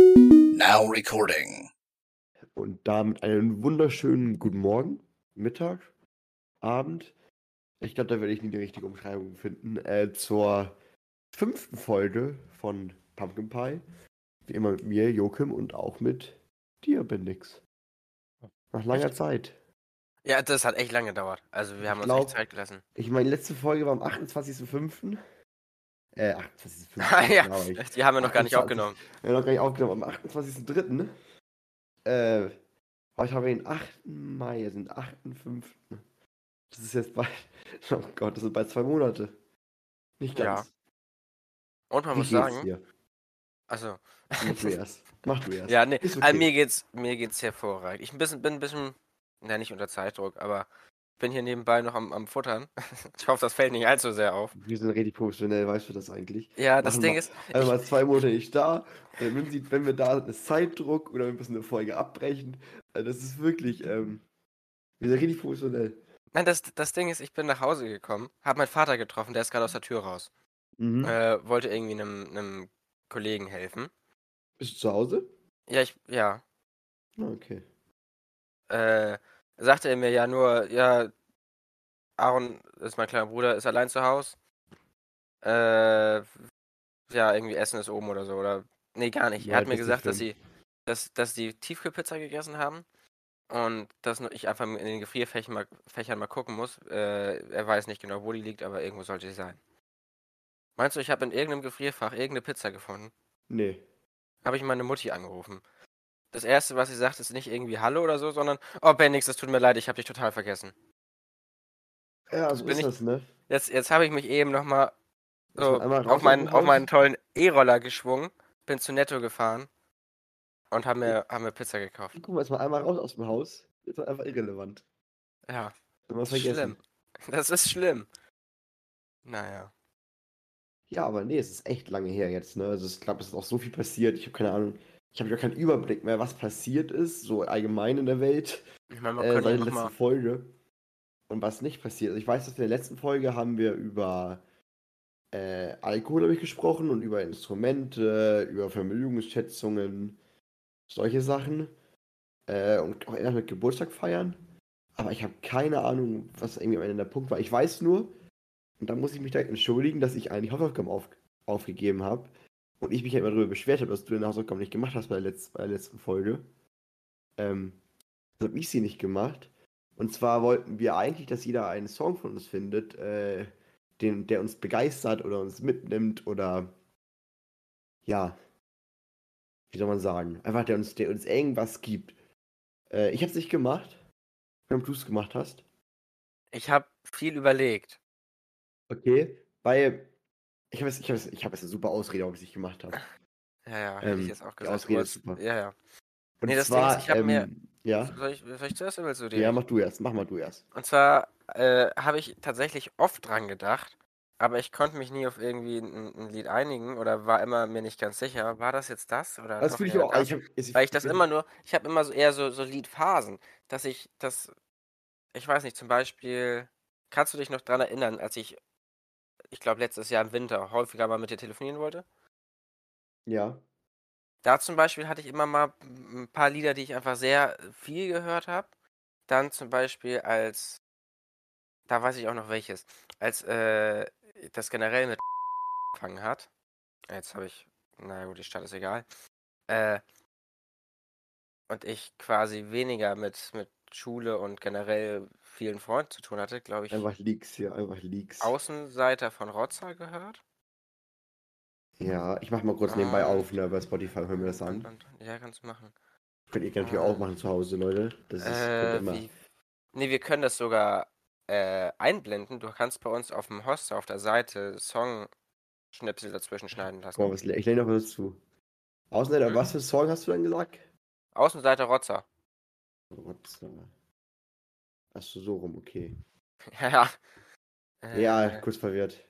Now recording. Und damit einen wunderschönen guten Morgen, Mittag, Abend. Ich glaube, da werde ich nie die richtige Umschreibung finden. Äh, zur fünften Folge von Pumpkin Pie. Wie immer mit mir, Joachim, und auch mit dir, Bendix. Nach langer Zeit. Ja, das hat echt lange gedauert. Also wir haben uns glaub- echt Zeit gelassen. Ich meine, letzte Folge war am 28.05. Äh, 28.05. Ah ja, genau, die haben wir noch gar nicht 28. aufgenommen. Wir haben noch gar nicht aufgenommen. Am 28.03. Äh, heute haben wir den 8. Mai, also den 8.5. Das ist jetzt bald. Oh Gott, das sind bald zwei Monate. Nicht Ja. ganz. Und man Wie muss sagen, dir? also Mach du erst. Mach du erst. ja, nee, also okay. mir geht's mir geht's hervorragend. Ich ein bisschen, bin ein bisschen, na nicht unter Zeitdruck, aber bin hier nebenbei noch am, am Futtern. ich hoffe, das fällt nicht allzu sehr auf. Wir sind richtig professionell, weißt du das eigentlich? Ja, das Machen Ding wir- ist, Also mal zwei Monate nicht da. Und wenn, sie, wenn wir da sind, ist Zeitdruck oder wir müssen eine Folge abbrechen. Also das ist wirklich, ähm, wir sind richtig professionell. nein, das, das Ding ist, ich bin nach Hause gekommen, habe meinen Vater getroffen, der ist gerade aus der Tür raus. Mhm. Äh, wollte irgendwie einem, einem Kollegen helfen. Bist du zu Hause? Ja, ich, ja, Ah, Okay. äh, sagte er mir ja nur, ja, Aaron ist mein kleiner Bruder, ist allein zu Hause. Äh, ja, irgendwie Essen ist oben oder so, oder. Nee, gar nicht. Er hat mir gesagt, dass sie, dass, dass die Tiefkühlpizza gegessen haben und dass ich einfach in den Gefrierfächern mal, Fächern mal gucken muss. Äh, er weiß nicht genau, wo die liegt, aber irgendwo sollte sie sein. Meinst du, ich habe in irgendeinem Gefrierfach irgendeine Pizza gefunden? Nee. habe ich meine Mutti angerufen. Das erste, was sie sagt, ist nicht irgendwie Hallo oder so, sondern Oh, Bendix, es tut mir leid, ich habe dich total vergessen. Ja, so bin ist ich- das, ne? Jetzt, jetzt habe ich mich eben nochmal so auf, meinen, auf meinen tollen E-Roller geschwungen, bin zu Netto gefahren und haben mir, haben mir Pizza gekauft. Guck mal, jetzt mal einmal raus aus dem Haus. Ist doch einfach irrelevant. Ja, das ist schlimm. Das ist schlimm. Naja. Ja, aber nee, es ist echt lange her jetzt, ne? Also ich glaube, es ist auch so viel passiert. Ich habe keine Ahnung. Ich habe gar keinen Überblick mehr, was passiert ist, so allgemein in der Welt. Ich meine, man äh, seit ja der letzten mal. Folge. Und was nicht passiert. Also ich weiß, dass in der letzten Folge haben wir über äh, Alkohol habe ich gesprochen und über Instrumente, über Vermögensschätzungen, solche Sachen. Äh, und auch etwas mit Geburtstag feiern. Aber ich habe keine Ahnung, was irgendwie am Ende der Punkt war. Ich weiß nur, und da muss ich mich direkt entschuldigen, dass ich eigentlich Hausaufgaben auf, aufgegeben habe. Und ich mich ja immer darüber beschwert habe, dass du deine Hausaufgaben nicht gemacht hast bei der, letz, bei der letzten Folge. Ähm, also habe ich sie nicht gemacht. Und zwar wollten wir eigentlich, dass jeder einen Song von uns findet, äh, den, der uns begeistert oder uns mitnimmt oder ja, wie soll man sagen, einfach der uns, der uns irgendwas gibt. Äh, ich habe es nicht gemacht, wenn du es gemacht hast. Ich habe viel überlegt. Okay, weil ich habe es, ich habe es, ich habe es eine super Ausrede, ob ich es nicht gemacht habe. Ja, ja, hätte Ähm, ich jetzt auch die gesagt. Ausrede aber ist super. Ja, ja. Und Nee, das Ding zwar, ist, ich hab mir- ähm, ja, Soll ich, soll ich zuerst oder willst du die? ja, mach du erst, mach mal du erst. Und zwar äh, habe ich tatsächlich oft dran gedacht, aber ich konnte mich nie auf irgendwie ein, ein Lied einigen oder war immer mir nicht ganz sicher, war das jetzt das oder Das fühle ich auch, das? ich hab, ich, Weil ich das immer nur, ich habe immer so eher so, so Liedphasen, dass ich das, ich weiß nicht, zum Beispiel, kannst du dich noch dran erinnern, als ich, ich glaube letztes Jahr im Winter häufiger mal mit dir telefonieren wollte? Ja, Da zum Beispiel hatte ich immer mal ein paar Lieder, die ich einfach sehr viel gehört habe. Dann zum Beispiel als, da weiß ich auch noch welches, als äh, das generell mit angefangen hat. Jetzt habe ich, na gut, die Stadt ist egal. Äh, und ich quasi weniger mit, mit Schule und generell vielen Freunden zu tun hatte, glaube ich, einfach Leaks hier, einfach Leaks. Außenseiter von Rotzer gehört. Ja, ich mach mal kurz nebenbei Und- auf, ne, bei Spotify hören wir das an. und, ja, kannst du machen. Könnt ihr gerne Ah. auch machen zu Hause, Leute. Das ist Äh, immer. wie, nee, wir können das sogar äh, einblenden. Du kannst bei uns auf dem Hoster auf der Seite Song-Schnipsel dazwischen schneiden lassen. was, ich lehne noch was zu. Außenseiter, Mhm. was für Song hast du dann gesagt? Außenseiter Rotzer. Rotzer. Achso, so rum, okay. Ja, ja. Äh, Ja, kurz verwirrt.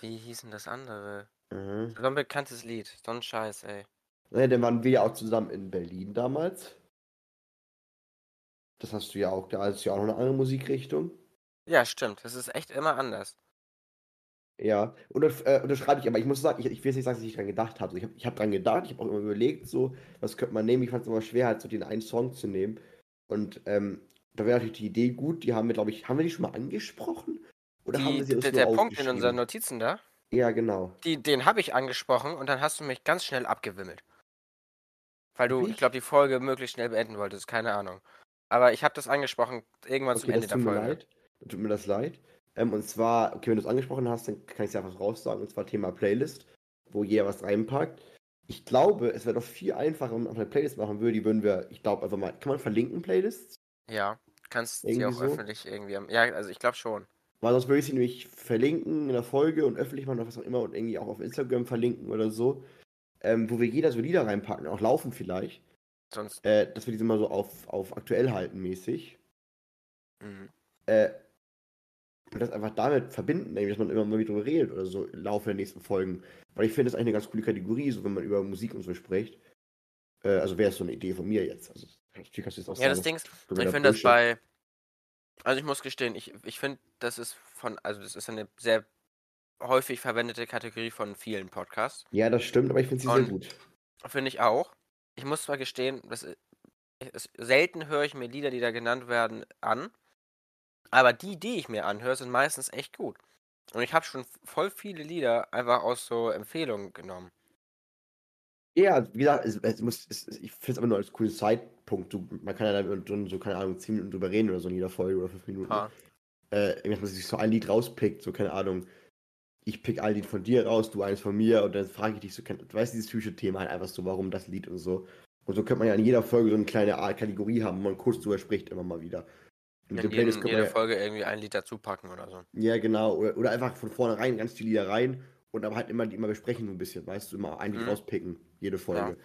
Wie hieß denn das andere? Mhm. So ein bekanntes Lied. So ein Scheiß, ey. Naja, dann waren wir ja auch zusammen in Berlin damals. Das hast du ja auch, da ist ja auch noch eine andere Musikrichtung. Ja, stimmt. Das ist echt immer anders. Ja, und das, äh, unterschreibe ich, aber ich muss sagen, ich, ich will jetzt nicht sagen, dass ich dran gedacht habe. Ich habe ich hab dran gedacht, ich habe auch immer überlegt, so, was könnte man nehmen. Ich fand es immer schwer, halt so den einen Song zu nehmen. Und ähm, da wäre natürlich die Idee gut, die haben wir, glaube ich, haben wir die schon mal angesprochen? Oder haben Die, wir sie uns der der Punkt in unseren Notizen da, Ja, genau. die, den habe ich angesprochen und dann hast du mich ganz schnell abgewimmelt. Weil du, ich? ich glaube, die Folge möglichst schnell beenden wolltest, keine Ahnung. Aber ich habe das angesprochen, irgendwann zum Okay, Ende das der tut mir Folge. leid. Tut mir das leid. Ähm, und zwar, okay, wenn du es angesprochen hast, dann kann ich es einfach raussagen. Und zwar Thema Playlist, wo jeder was reinpackt. Ich glaube, es wäre doch viel einfacher, wenn man eine Playlist machen würde. Die würden wir, ich glaube, einfach mal. Kann man verlinken, Playlists? Ja, kannst sie Irgendwie auch so? öffentlich irgendwie. Ja, also ich glaube schon. Weil sonst würde ich sie nämlich verlinken in der Folge und öffentlich machen oder was auch immer und irgendwie auch auf Instagram verlinken oder so. Ähm, wo wir jeder so Lieder reinpacken, auch laufen vielleicht. Sonst. Äh, dass wir diese mal so auf, auf aktuell halten mäßig. Mhm. Äh, und das einfach damit verbinden, nämlich, dass man immer mal wieder drüber redet oder so im Laufe der nächsten Folgen. Weil ich finde, das ist eigentlich eine ganz coole Kategorie, so wenn man über Musik und so spricht. Äh, also wäre es so eine Idee von mir jetzt. Also, natürlich kannst du jetzt auch Ja, das sagen, Ding ist, ich finde das bei. Also ich muss gestehen, ich, ich finde, das ist von, also das ist eine sehr häufig verwendete Kategorie von vielen Podcasts. Ja, das stimmt, aber ich finde sie sehr Und- gut. Finde ich auch. Ich muss zwar gestehen, das ist, selten höre ich mir Lieder, die da genannt werden, an. Aber die, die ich mir anhöre, sind meistens echt gut. Und ich habe schon voll viele Lieder einfach aus so Empfehlungen genommen. Ja, wie gesagt, es, es muss, es, ich finde es aber nur als coolen Zeitpunkt. Du, man kann ja da drin so, keine Ahnung, 10 Minuten drüber reden oder so in jeder Folge oder 5 Minuten. Ha. Äh, dass man sich so ein Lied rauspickt, so keine Ahnung. Ich pick ein Lied von dir raus, du eins von mir und dann frage ich dich so, du weißt dieses typische Thema halt einfach so, warum das Lied und so. Und so könnte man ja in jeder Folge so eine kleine Art Kategorie haben, wo man kurz drüber spricht, immer mal wieder. In jeden, jede Folge irgendwie ein Lied dazu packen oder so. ja, genau. Oder, oder einfach von vornherein ganz viele Lieder rein und aber halt immer die immer besprechen so ein bisschen, weißt du, immer ein Lied Mhm. rauspicken, jede Folge. Ja.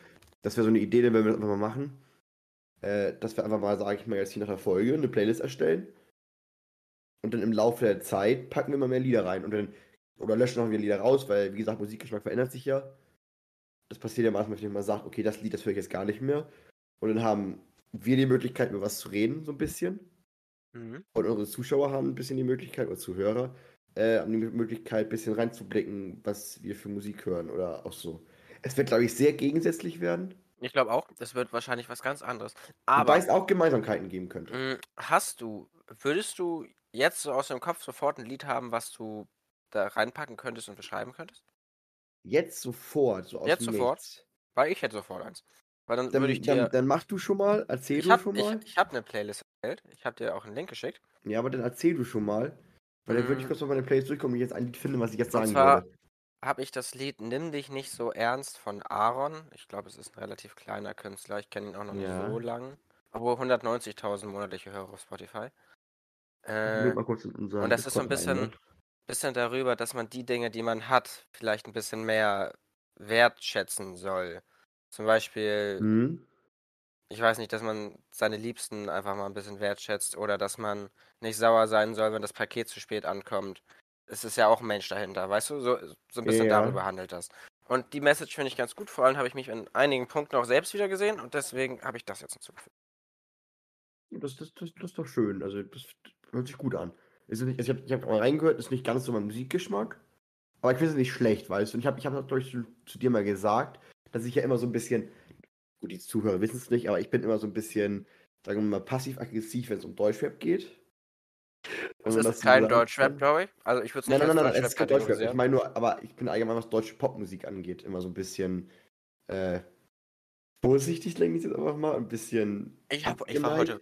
Das wäre so eine Idee, die wir einfach mal machen. Äh, dass wir einfach mal, sage ich mal, jetzt hier nach der Folge eine Playlist erstellen. Und dann im Laufe der Zeit packen wir immer mehr Lieder rein. Und dann, oder löschen noch wieder Lieder raus, weil, wie gesagt, Musikgeschmack verändert sich ja. Das passiert ja meistens, wenn man sagt, okay, das Lied, das höre ich jetzt gar nicht mehr. Und dann haben wir die Möglichkeit, über was zu reden, so ein bisschen. Mhm. Und unsere Zuschauer haben ein bisschen die Möglichkeit, oder Zuhörer, äh, haben die Möglichkeit, ein bisschen reinzublicken, was wir für Musik hören oder auch so. Es wird, glaube ich, sehr gegensätzlich werden, Ich glaube auch, das wird wahrscheinlich was ganz anderes. wobei Aber es auch Gemeinsamkeiten geben könnte. mh, hast du, würdest du jetzt so aus dem Kopf sofort ein Lied haben, was du da reinpacken könntest und beschreiben könntest? Jetzt sofort, so aus Jetzt sofort? Nichts. Weil ich hätte sofort eins. Weil dann, Dann, würde ich dir. dann, dann mach du schon mal, erzähl ich du habe schon ich, mal. ich hab eine Playlist erstellt. Ich habe dir auch einen Link geschickt. Ja, aber dann erzähl du schon mal. Weil dann würde ich Mm. kurz mal meine Playlist durchkommen und jetzt ein Lied finde, was ich jetzt sagen würde. Habe ich das Lied Nimm dich nicht so ernst von Aaron. Ich glaube, es ist ein relativ kleiner Künstler. Ich kenne ihn auch noch Ja. nicht so lang. Aber 190.000 monatliche Hörer auf Spotify. Ich Äh, mal kurz in unser und das ist so ein Discord rein, bisschen, ne? bisschen darüber, dass man die Dinge, die man hat, vielleicht ein bisschen mehr wertschätzen soll. Zum Beispiel, Mhm. ich weiß nicht, dass man seine Liebsten einfach mal ein bisschen wertschätzt oder dass man nicht sauer sein soll, wenn das Paket zu spät ankommt. Es ist ja auch ein Mensch dahinter, weißt du? So, so ein bisschen Ja. darüber handelt das. Und die Message finde ich ganz gut. Vor allem habe ich mich in einigen Punkten auch selbst wieder gesehen und deswegen habe ich das jetzt hinzugefügt. Das, das, das, das ist doch schön. Also, das hört sich gut an. Ist nicht, also ich habe ich hab mal reingehört, ist nicht ganz so mein Musikgeschmack. Aber ich finde es nicht schlecht, weißt du. Und ich habe, ich hab, glaube ich, zu, zu dir mal gesagt, dass ich ja immer so ein bisschen. Gut, die Zuhörer wissen es nicht, aber ich bin immer so ein bisschen, sagen wir mal, passiv-aggressiv, wenn es um Deutschrap geht. Das ist kein Deutschrap, glaube ich. Also ich würde es Nein, nicht nein, nein, als nein, es ist kein Deutschrap. Ich meine nur, aber ich bin allgemein, was deutsche Popmusik angeht, immer so ein bisschen äh, vorsichtig, nenne ich jetzt einfach mal. Ein bisschen. Ich, hab, ich war heute.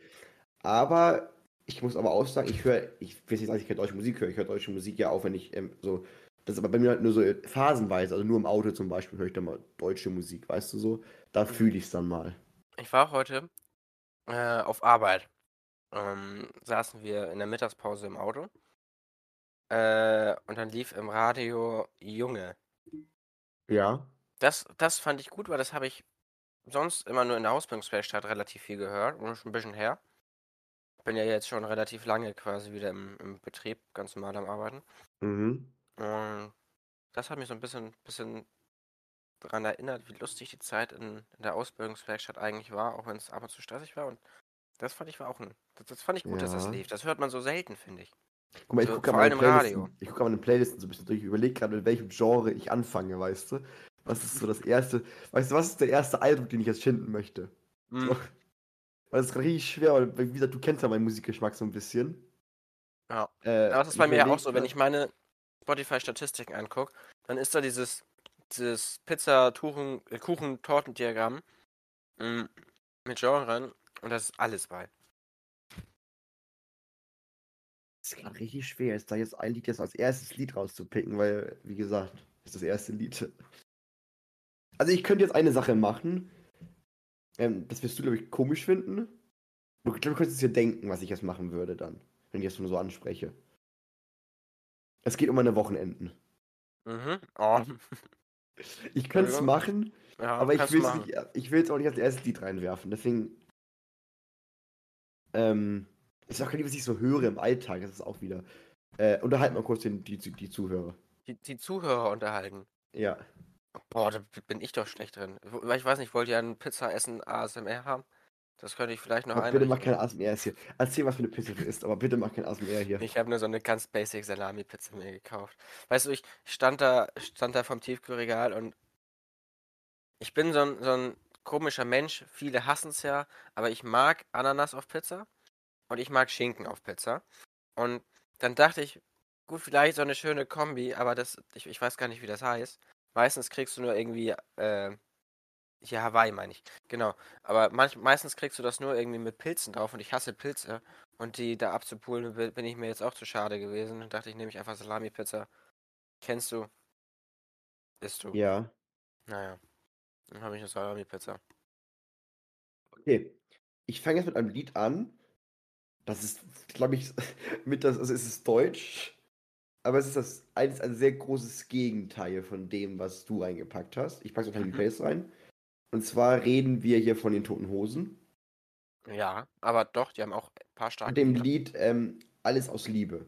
Aber ich muss aber auch sagen, ich höre, ich will nicht sagen, dass ich keine deutsche Musik höre. Ich höre deutsche Musik ja auch, wenn ich ähm, so. Das ist aber bei mir halt nur so phasenweise, also nur im Auto zum Beispiel höre ich dann mal deutsche Musik, weißt du so? Da Mhm. fühle ich es dann mal. Ich war heute äh, auf Arbeit. Ähm, saßen wir in der Mittagspause im Auto. Äh, und dann lief im Radio Junge. Ja. Das, das fand ich gut, weil das habe ich sonst immer nur in der Ausbildungswerkstatt relativ viel gehört und schon ein bisschen her. Bin ja jetzt schon relativ lange quasi wieder im, im Betrieb, ganz normal am Arbeiten. Mhm. Und das hat mich so ein bisschen, bisschen daran erinnert, wie lustig die Zeit in, in der Ausbildungswerkstatt eigentlich war, auch wenn es ab und zu stressig war. Und das fand ich war auch ein. Das, das fand ich gut, dass das Ja. lief. Das hört man so selten, finde ich. Guck mal, ich So, gucke gerade meine gucke meine Playlisten so ein bisschen durch. Ich überlege gerade, mit welchem Genre ich anfange, weißt du? Was ist so das erste. Weißt du, was ist der erste Eindruck, den ich jetzt schinden möchte? Hm, So. Weil es ist richtig schwer, weil, wie gesagt, du kennst ja meinen Musikgeschmack so ein bisschen. Ja. Äh, Aber das ist bei mir ja auch so, wenn ich meine Spotify-Statistiken angucke, dann ist da dieses, dieses Pizza-Kuchen-Tortendiagramm mm, mit Genren und das ist alles bei. Es ist gerade richtig schwer, ist da jetzt ein Lied jetzt als erstes Lied rauszupicken, weil, wie gesagt, ist das erste Lied. Also ich könnte jetzt eine Sache machen. Ähm, das wirst du, glaube ich, komisch finden. Du, ich glaube, du könntest dir denken, was ich jetzt machen würde dann, wenn ich das nur so anspreche. Es geht um meine Wochenenden. Mhm. Oh. Ich könnte es machen, Ja, aber ich will es auch nicht als erstes Lied reinwerfen. Deswegen. Ähm, ist auch kein Lied, was ich so höre im Alltag. Das ist auch wieder. Äh, unterhalt mal kurz den, die, die Zuhörer. Die, die Zuhörer unterhalten. Ja. Boah, da bin ich doch schlecht drin. Weil Ich weiß nicht, wollt ihr ein Pizza essen ASMR haben? Das könnte ich vielleicht noch Aber bitte mach kein ASMR hier. Erzähl, was für eine Pizza du isst, aber bitte mach kein ASMR hier. Ich habe nur so eine ganz basic Salami-Pizza mir gekauft. Weißt du, ich stand da, stand da vom Tiefkühlregal und ich bin so ein, so ein komischer Mensch. Viele hassen es ja, aber ich mag Ananas auf Pizza und ich mag Schinken auf Pizza. Und dann dachte ich, gut, vielleicht so eine schöne Kombi, aber das, ich, ich weiß gar nicht, wie das heißt. Meistens kriegst du nur irgendwie, äh, hier Hawaii meine ich. Genau. Aber manch, meistens kriegst du das nur irgendwie mit Pilzen drauf und ich hasse Pilze. Und die da abzupulen, bi- bin ich mir jetzt auch zu schade gewesen. Und dachte ich, nehme ich einfach Salami-Pizza. Kennst du? Isst du? Ja. Naja. Dann habe ich eine Salami-Pizza. Okay. Ich fange jetzt mit einem Lied an. Das ist, glaube ich, mit das, also es ist Deutsch, aber es ist das eines ein sehr großes Gegenteil von dem, was du reingepackt hast. Ich packe es in die Mhm. Playlist rein. Und zwar reden wir hier von den Toten Hosen. Ja, aber doch, die haben auch ein paar starke dem Lieder. Lied ähm, Alles aus Liebe.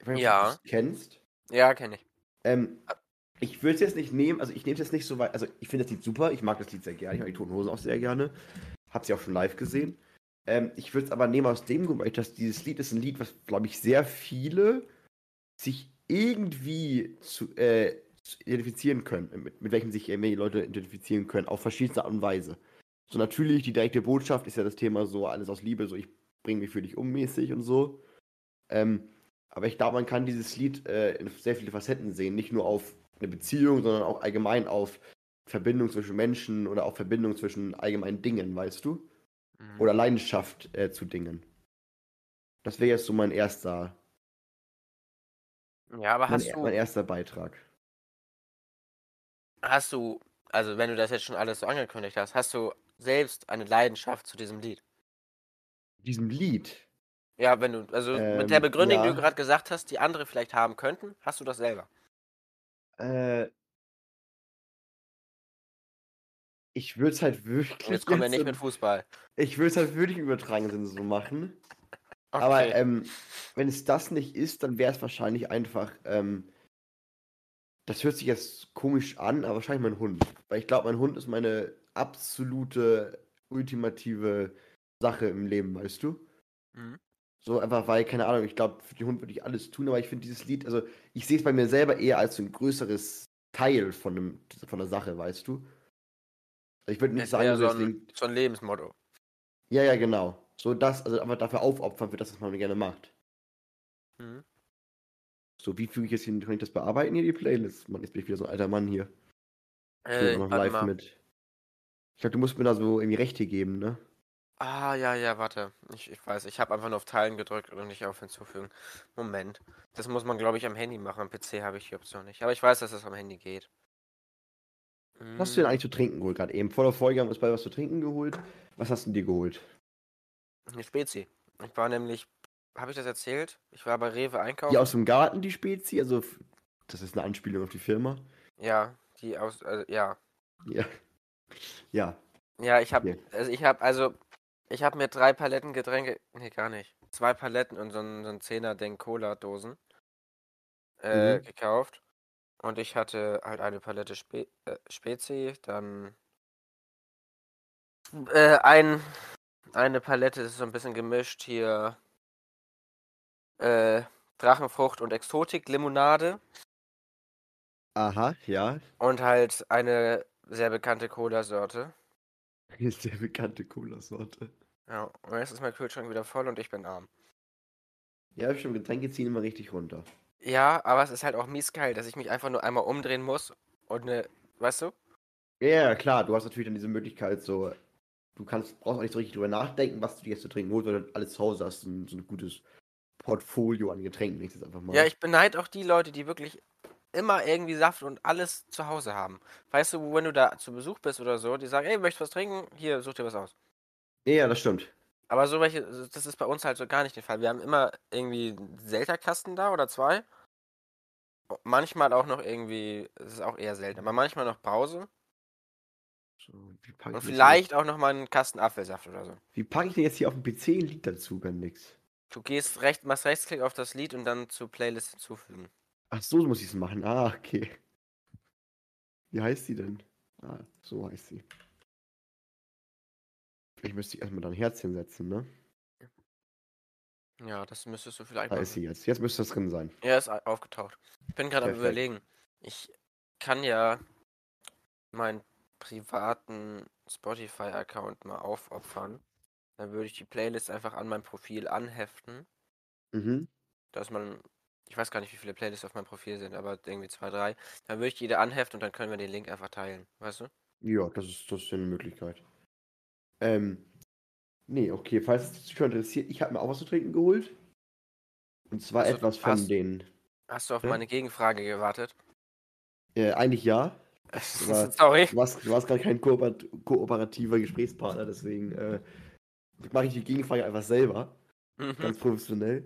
Ich weiß nicht, ob Ja. du kennst. Ja, kenne ich. Ähm, ich würde es jetzt nicht nehmen, also ich nehme es jetzt nicht so weit, also ich finde das Lied super, ich mag das Lied sehr gerne, ich mag die Toten Hosen auch sehr gerne. Hab sie auch schon live gesehen. Ähm, ich würde es aber nehmen aus dem Grund, weil ich das, dieses Lied ist ein Lied, was, glaube ich, sehr viele sich irgendwie zu, äh, zu identifizieren können, mit, mit welchem sich die Leute identifizieren können, auf verschiedenste Art und Weise. So natürlich, die direkte Botschaft ist ja das Thema so, alles aus Liebe, so ich bringe mich für dich um mäßig und so. Ähm, aber ich glaube, man kann dieses Lied äh, in sehr viele Facetten sehen. Nicht nur auf eine Beziehung, sondern auch allgemein auf Verbindung zwischen Menschen oder auch Verbindung zwischen allgemeinen Dingen, weißt du? Mhm. Oder Leidenschaft äh, zu Dingen. Das wäre jetzt so mein erster, Ja, aber mein, hast er- du, mein erster Beitrag. Hast du, also wenn du das jetzt schon alles so angekündigt hast, hast du selbst eine Leidenschaft zu diesem Lied? Diesem Lied. Ja, wenn du, also mit der Ähm, Begründung, die ja. du gerade gesagt hast, die andere vielleicht haben könnten, hast du das selber. Äh, ich würde es halt wirklich. Jetzt kommen wir nicht mit Fußball. Ich würde es halt wirklich im übertragenen Sinne so machen. Aber Okay. ähm, wenn es das nicht ist, dann wäre es wahrscheinlich einfach. Ähm, das hört sich jetzt komisch an, aber wahrscheinlich mein Hund. Weil ich glaube, mein Hund ist meine absolute, ultimative Sache im Leben, weißt du? Mhm. So einfach, weil, keine Ahnung, ich glaube, für den Hund würde ich alles tun, aber ich finde dieses Lied, also ich sehe es bei mir selber eher als so ein größeres Teil von, dem, von der Sache, weißt du? Also ich würde nicht wäre sagen, so ein, deswegen, so ein Lebensmotto. ja, ja, genau. So das, also einfach dafür aufopfern für das, was man gerne macht. Mhm. So, wie füge ich jetzt hin, kann ich das bearbeiten hier, die Playlist? Mann, jetzt bin ich wieder so ein alter Mann hier. Ich Äh, auch noch live mal. mit. Ich glaube, du musst mir da so irgendwie Rechte geben, ne? Ah, ja, ja, warte. Ich, ich weiß, ich habe einfach nur auf Teilen gedrückt und nicht auf Hinzufügen. Moment. Das muss man, glaube ich, am Handy machen. Am PC habe ich die Option nicht. Aber ich weiß, dass es am Handy geht. Was hast du denn Mm, eigentlich zu trinken geholt gerade eben? Vor der Folge haben wir uns beide was zu trinken geholt. Was hast du dir geholt? Eine Spezi. Ich war nämlich, habe ich das erzählt? Ich war bei Rewe einkaufen. Die aus dem Garten, die Spezi? Also, das ist eine Anspielung auf die Firma. Ja, die aus, also, ja. Ja. Ja. Ja, ich habe, Okay. also ich habe, also, ich habe mir drei Paletten Getränke, nee, gar nicht. Zwei Paletten und so ein, so ein Zehner Denk Cola-Dosen äh, Mhm. gekauft. Und ich hatte halt eine Palette Spe äh, Spezi, dann äh, ein, eine Palette ist so ein bisschen gemischt hier. Äh, Drachenfrucht und Exotik Limonade Aha, ja. und halt eine sehr bekannte Cola-Sorte. Ist der bekannte Cola-Sorte. Ja, und jetzt ist mein Kühlschrank wieder voll und ich bin arm. Ja, stimmt, Getränke ziehen immer richtig runter. Ja, aber es ist halt auch mies geil, dass ich mich einfach nur einmal umdrehen muss und eine, weißt du? Ja, ja, klar, du hast natürlich dann diese Möglichkeit, so, du kannst, brauchst auch nicht so richtig drüber nachdenken, was du dir jetzt zu trinken holst, weil du alles zu Hause hast, so ein, so ein gutes Portfolio an Getränken, ich das einfach mal. Ja, ich beneide auch die Leute, die wirklich immer irgendwie Saft und alles zu Hause haben. Weißt du, wenn du da zu Besuch bist oder so, die sagen, ey, möchtest du was trinken? Hier, such dir was aus. ja, das stimmt. Aber so welche, das ist bei uns halt so gar nicht der Fall. Wir haben immer irgendwie einen Selterkasten da oder zwei. Manchmal auch noch irgendwie, das ist auch eher selten, aber manchmal noch Brause. So, Und vielleicht auch noch mal einen Kasten Apfelsaft oder so. Wie packe ich denn jetzt hier auf dem PC Lied dazu, Bendix? Du gehst recht, machst Rechtsklick auf das Lied und dann zur Playlist hinzufügen. Ach so, muss ich es machen. Ah, okay. Wie heißt sie denn? Ah, so heißt sie. Ich müsste erstmal da ein Herzchen setzen, ne? Ja, das müsstest du vielleicht Da machen. ist sie jetzt. Jetzt müsste das drin sein. Er ist au- aufgetaucht. Ich bin gerade am überlegen. Ich kann ja meinen privaten Spotify-Account mal aufopfern. Dann würde ich die Playlist einfach an mein Profil anheften. Mhm. Dass man, ich weiß gar nicht, wie viele Playlists auf meinem Profil sind, aber irgendwie zwei, drei. Dann würde ich jede anheften und dann können wir den Link einfach teilen. Weißt du? Ja, das ist, das ist eine Möglichkeit. Ähm, nee, okay, falls es dich interessiert, ich habe mir auch was zu trinken geholt. Und zwar Also, etwas von hast- den. Hast du auf Hä? meine Gegenfrage gewartet? Äh, eigentlich ja. Sorry. Du warst, warst gerade kein kooperat kooperativer Gesprächspartner, deswegen äh, mache ich die Gegenfrage einfach selber. Mhm. Ganz professionell.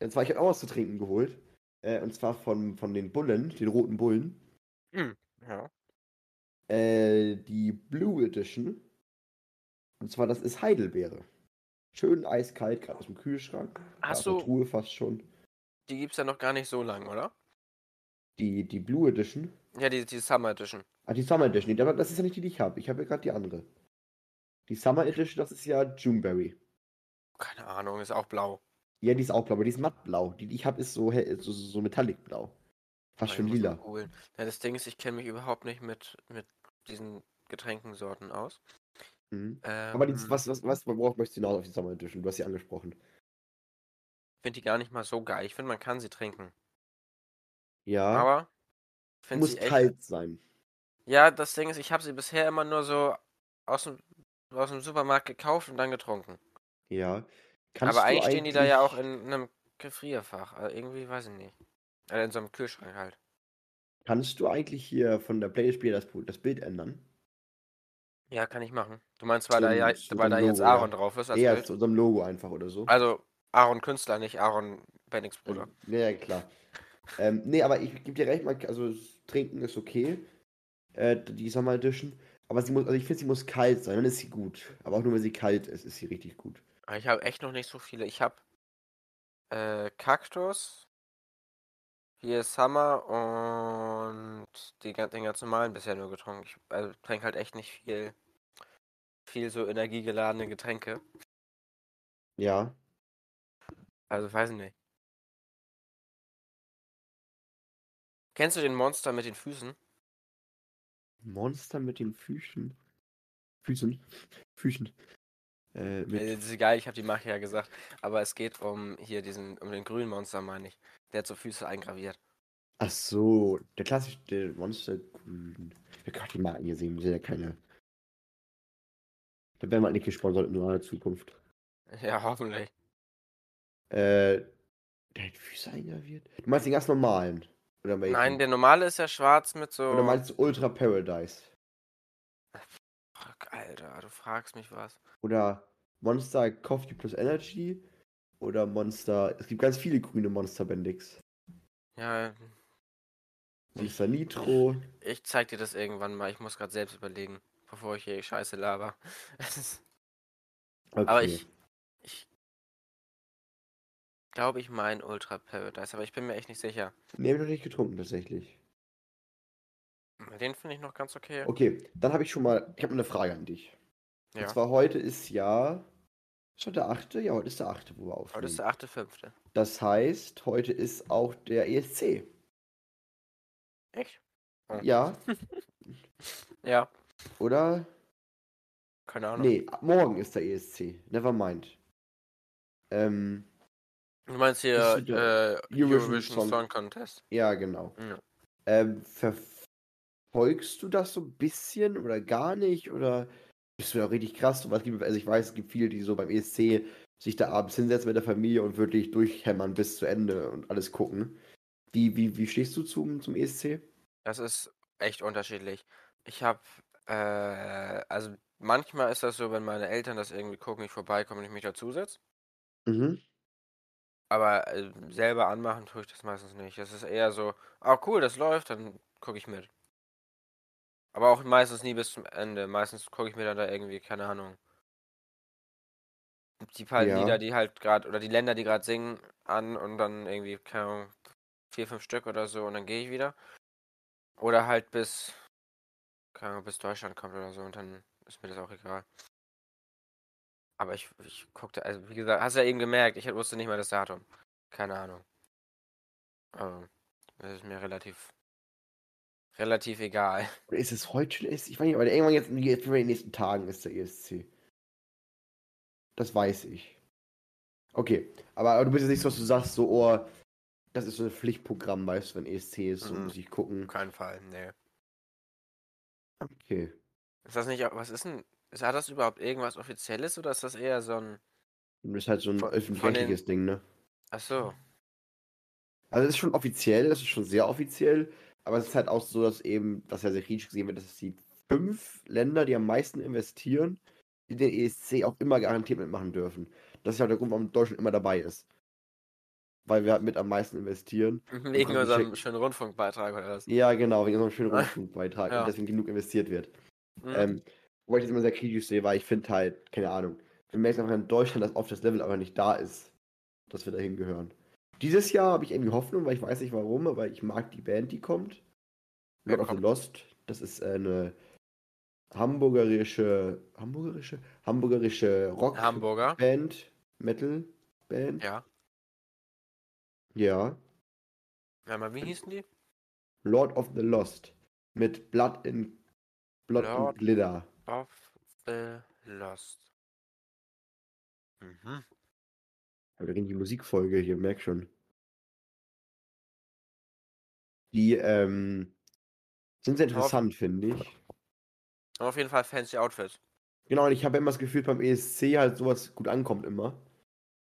Und zwar, ich habe auch was zu trinken geholt. Äh, und zwar von, von den Bullen, den roten Bullen. Ja. Äh, die Blue Edition. Und zwar, das ist Heidelbeere. Schön eiskalt, gerade aus dem Kühlschrank. Du, Truhe fast schon. die gibt's ja noch gar nicht so lang, oder? Die, die Blue Edition. Ja, die, die Summer Edition. Ah, die Summer Edition. Nee, aber das ist ja nicht die, die ich habe. Ich habe ja gerade die andere. Die Summer Edition, das ist ja Juneberry. Keine Ahnung, ist auch blau. Ja, die ist auch blau, aber die ist mattblau. Die, die ich habe, ist so, so, so metallicblau. Fast schon ich lila. Ja, das Ding ist, ich kenne mich überhaupt nicht mit, mit diesen Getränkensorten aus. Mhm. Ähm, Aber die, was, was, was, worauf möchtest du hinaus auf die Summer Edition? Du hast sie angesprochen. finde die gar nicht mal so geil. Ich finde, man kann sie trinken. Ja, Aber ich muss sie echt. kalt sein. Ja, das Ding ist, ich habe sie bisher immer nur so aus dem, aus dem Supermarkt gekauft und dann getrunken. Ja. Kannst Aber du eigentlich stehen die da ja auch eigentlich- in einem Gefrierfach. Also irgendwie weiß ich nicht. Äh, in so einem Kühlschrank halt. Kannst du eigentlich hier von der Playlist-Spieler das, das Bild ändern? Ja, kann ich machen. Du meinst, weil da, ja, weil da jetzt Logo, ja. Aaron drauf ist als Bild? zu unserem Logo einfach oder so. Also Aaron Künstler, nicht Aaron Bennings Bruder. Ja, ja, klar. ähm, nee, aber ich gebe dir recht, man, also Trinken ist okay. Äh, die Summer Edition. Aber sie muss, also ich finde, sie muss kalt sein, dann ist sie gut. Aber auch nur, wenn sie kalt ist, ist sie richtig gut. Ich habe echt noch nicht so viele. Ich habe äh, Kaktus, hier ist Summer und die, den ganz normalen bisher nur getrunken. Ich also, trinke halt echt nicht viel, viel so energiegeladene Getränke. Ja. Also weiß ich nicht. Kennst du den Monster mit den Füßen? Monster mit den Füßen. Füßen. Füßen. Äh, mit, Äh, Das ist egal, ich habe die Marke ja gesagt. Aber es geht um hier diesen, um den grünen Monster, meine ich. Der hat so Füße eingraviert. Ach so, der klassische der Monster grün. Wir können die Marken hier sehen, wir sind ja keine. Da werden wir nicht gesponsert in naher Zukunft. Ja, hoffentlich. Äh, der hat Füße eingraviert? Du meinst den ganz normalen? Oder welchen? Nein, der normale ist ja schwarz mit so. Oder meinst du Ultra Paradise? Fuck, Alter, du fragst mich was. Oder Monster Coffee plus Energy? Oder Monster. Es gibt ganz viele grüne Monster Bendix. Ja, Monster Nitro. ich zeig dir das irgendwann mal. Ich muss gerade selbst überlegen, bevor ich hier Scheiße laber. Okay. Aber ich. Ich glaube, ich mein Ultra Paradise, aber ich bin mir echt nicht sicher. Nee, hab ich noch nicht getrunken tatsächlich. Den finde ich noch ganz okay. Okay, dann habe ich schon mal. Ich habe eine Frage an dich. Ja. Und zwar heute ist ja. Ist heute der 8.? Ja, heute ist der 8., wo wir aufnehmen. Heute ist der 8.5. Das heißt, heute ist auch der ESC. Echt? Oh. Ja, Ja, oder? keine Ahnung. Nee, morgen ist der ESC. Never mind. Ähm, Du meinst hier äh, Eurovision Eurovision Song- Song Contest? ja, genau. Ja. Ähm, verfolgst du das so ein bisschen oder gar nicht? Oder bist du da richtig krass? Was gibt, also ich weiß, es gibt viele, die so beim ESC sich da abends hinsetzen mit der Familie und wirklich durchhämmern bis zu Ende und alles gucken. Wie, wie, wie stehst du zum, zum ESC? Das ist echt unterschiedlich. Ich habe, äh, also manchmal ist das so, wenn meine Eltern das irgendwie gucken, ich vorbeikomme und ich mich dazusetze. Mhm. Aber äh, selber anmachen tue ich das meistens nicht. Es ist eher so, ah cool, das läuft, dann gucke ich mit. Aber auch meistens nie bis zum Ende. Meistens gucke ich mir dann da irgendwie, keine Ahnung. Die paar Ja. Lieder, die halt gerade, oder die Länder, die gerade singen, an und dann irgendwie, keine Ahnung, vier, fünf Stück oder so und dann gehe ich wieder. Oder halt bis, keine Ahnung, bis Deutschland kommt oder so und dann ist mir das auch egal. Aber ich, ich guckte, also wie gesagt, hast ja eben gemerkt, ich wusste nicht mal das Datum. Keine Ahnung. Also, das ist mir relativ, relativ egal. Oder ist es heute schon? Ich weiß nicht, aber irgendwann jetzt, jetzt in den nächsten Tagen ist der ESC. Das weiß ich. Okay, aber, aber du bist jetzt nicht so, dass du sagst, so, oh, das ist so ein Pflichtprogramm, weißt du, wenn ESC ist, so Mhm. muss ich gucken. Auf keinen Fall, nee. Okay. Ist das nicht, was ist denn, ist, das überhaupt irgendwas Offizielles oder ist das eher so ein, das ist halt so ein Von- von öffentlich-rechtliches Ding, ne? ach so, Also es ist schon offiziell, das ist schon sehr offiziell, aber es ist halt auch so, dass eben, was ja sehr kritisch gesehen wird, dass es die fünf Länder, die am meisten investieren, die den ESC auch immer garantiert mitmachen dürfen. Das ist ja der Grund, warum Deutschland immer dabei ist. Weil wir halt mit am meisten investieren. wegen unserem schönen Rundfunkbeitrag oder was? Ja, genau, wegen einem schönen Ah, Rundfunkbeitrag ja. und deswegen genug investiert wird. Mhm. Ähm, wobei ich das immer sehr kritisch sehe, weil ich finde halt, keine Ahnung, wir merken einfach in Deutschland, dass oft das Level einfach nicht da ist, dass wir dahin gehören. Dieses Jahr habe ich irgendwie Hoffnung, weil ich weiß nicht warum, aber ich mag die Band, die kommt. Lord of the? Lost. Das ist eine hamburgerische, hamburgerische, hamburgerische Rock Hamburger, Band, Metal Band. ja. Ja. Ja, mal, wie hießen die? Lord of the Lost mit Blood in Blood Lord- and Glitter. Of the Lost. Mhm. Ja, wir reden die Musikfolge hier, merk schon. Die ähm, sind sehr Auf- interessant, finde ich. Aber auf jeden Fall fancy Outfits. Genau, und ich habe immer das Gefühl, beim ESC halt sowas gut ankommt immer.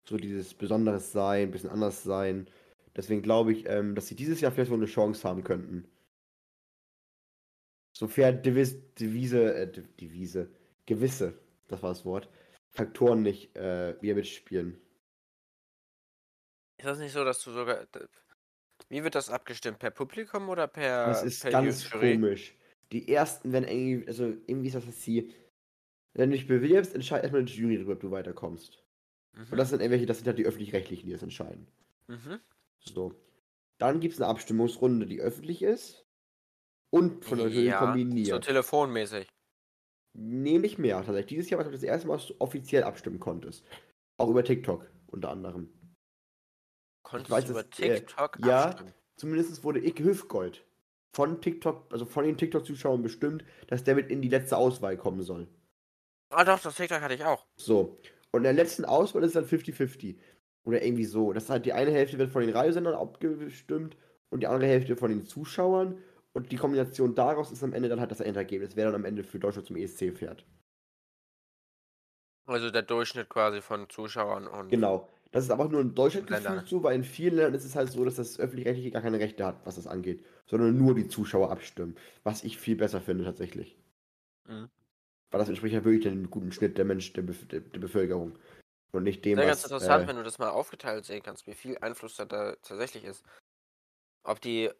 So dieses Besonderes sein, ein bisschen anders sein. Deswegen glaube ich, ähm, dass sie dieses Jahr vielleicht wohl eine Chance haben könnten. Sofern Devis, Devise, äh, De- Devise, gewisse, das war das Wort, Faktoren nicht äh, wieder mitspielen. Ist das nicht so, dass du sogar. Wie wird das abgestimmt? Per Publikum oder per. Das ist per ganz Jury? komisch. Die ersten, wenn irgendwie, also irgendwie ist das, dass sie, wenn du dich bewirbst, entscheidet erstmal die Jury darüber, ob du weiterkommst. Und Mhm. das sind irgendwelche, das sind halt die öffentlich-rechtlichen, die das entscheiden. Mhm. So. Dann gibt es eine Abstimmungsrunde, die öffentlich ist. Und von der Jury ja, so kombiniert. telefonmäßig. Nee, nicht mehr. Tatsächlich. Dieses Jahr war das erste Mal, dass du offiziell abstimmen konntest. Auch über TikTok unter anderem. Konntest weiß, du über dass, äh, TikTok ja, abstimmen? Zumindest wurde Icke Hüfgold von TikTok, also von den TikTok-Zuschauern bestimmt, dass der mit in die letzte Auswahl kommen soll. Ah doch, das TikTok hatte ich auch. So. Und in der letzten Auswahl ist es dann 50-50. Oder irgendwie so. Das ist halt die eine Hälfte wird von den Radiosendern abgestimmt und die andere Hälfte von den Zuschauern. Und die Kombination daraus ist am Ende dann halt das Endergebnis, wer dann am Ende für Deutschland zum ESC fährt. Also der Durchschnitt quasi von Zuschauern und. Genau. Das ist aber auch nur in Deutschland gefühlt so, weil in vielen Ländern ist es halt so, dass das Öffentlich-Rechtliche gar keine Rechte hat, was das angeht. Sondern nur die Zuschauer abstimmen. Was ich viel besser finde tatsächlich. Mhm. Weil das entspricht ja wirklich dem guten Schnitt der Mensch, der, Bef der, der Bevölkerung. Und nicht dem, Wäre was... ganz interessant, äh, wenn du das mal aufgeteilt sehen kannst, wie viel Einfluss da, da tatsächlich ist. Ob die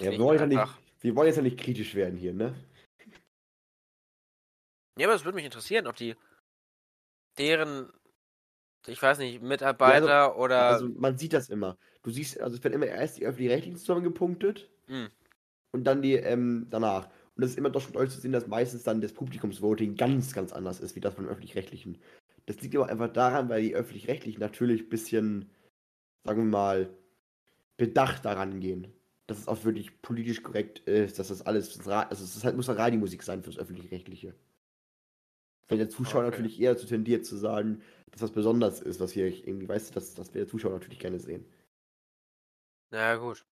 ja, wir, wollen ja nicht, wir wollen jetzt ja nicht kritisch werden hier, ne? Ja, aber es würde mich interessieren, ob die deren, ich weiß nicht, Mitarbeiter oder. Also man sieht das immer. Du siehst, also es werden immer erst die öffentlich-rechtlichen zusammengepunktet Hm. und dann die ähm, danach. Und das ist immer doch schon deutlich zu sehen, dass meistens dann das Publikumsvoting ganz, ganz anders ist, wie das von den öffentlich-rechtlichen. Das liegt aber einfach daran, weil die öffentlich-rechtlichen natürlich ein bisschen sagen wir mal, bedacht daran gehen. Dass es auch wirklich politisch korrekt ist, dass das alles, das also es ist halt, muss halt Radiomusik sein fürs Öffentlich-Rechtliche. Wenn der Zuschauer Okay. natürlich eher dazu tendiert zu sagen, dass das besonders ist, was wir irgendwie, weißt du, dass, dass wir der Zuschauer natürlich gerne sehen. Ja, gut.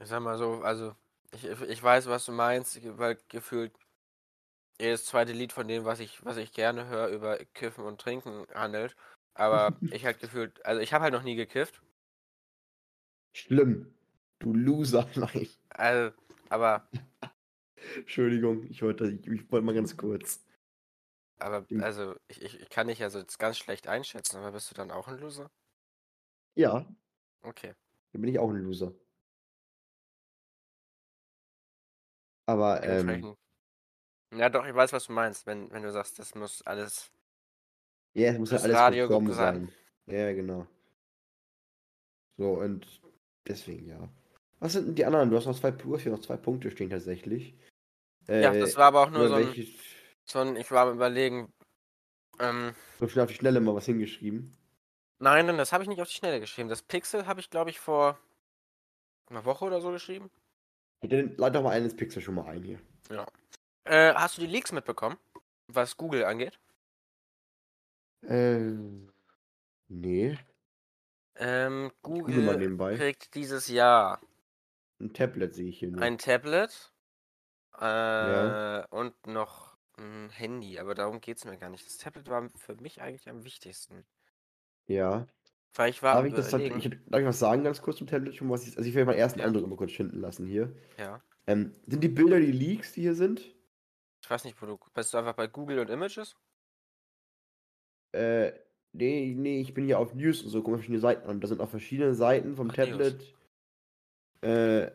Ich sag mal so, also, ich, ich weiß, was du meinst, weil gefühlt jedes zweite Lied von dem, was ich, was ich gerne höre, über Kiffen und Trinken handelt. Aber ich halt gefühlt, also ich habe halt noch nie gekifft. Schlimm. Du Loser. Nein. Also, aber, Entschuldigung, ich wollte, ich, ich wollte mal ganz kurz. aber, Hm. also, ich, ich, ich kann dich also jetzt ganz schlecht einschätzen, aber bist du dann auch ein Loser? Ja, Okay. dann bin ich auch ein Loser. Aber, ähm. Ja, doch, ich weiß, was du meinst, wenn, wenn du sagst, das muss alles. ja, es muss halt Das alles Radio sein. Ja, genau. So, und deswegen, ja. Was sind denn die anderen? Du hast noch zwei, du hast hier noch zwei Punkte stehen tatsächlich. Ja, Äh, das war aber auch nur so ein, so ein, ich war am überlegen, ähm, so schnell auf die Schnelle mal was hingeschrieben. nein, nein, das habe ich nicht auf die Schnelle geschrieben. Das Pixel habe ich, glaube ich, vor einer Woche oder so geschrieben. Dann lad doch mal einen ins Pixel schon mal ein hier. Äh, hast du die Leaks mitbekommen, was Google angeht? Äh, nee. Ähm, google Google kriegt dieses Jahr Ein Tablet sehe ich hier nur. ein Tablet äh, Ja. und noch ein Handy, aber darum geht es mir gar nicht. Das Tablet war für mich eigentlich am wichtigsten. Ja. Weil ich war Darf ich das überlegen. ich, darf ich was sagen ganz kurz zum Tablet schon, was ich, also ich will meinen ersten Ja. Eindruck immer kurz finden lassen hier. Ja. Ähm, sind die Bilder die Leaks, die hier sind? Ich weiß nicht, wo du. Bist du einfach bei Google und Images? Äh, nee, nee, ich bin hier auf News und so, guck mal verschiedene Seiten an. Da sind auch verschiedene Seiten vom Ach, News. Äh,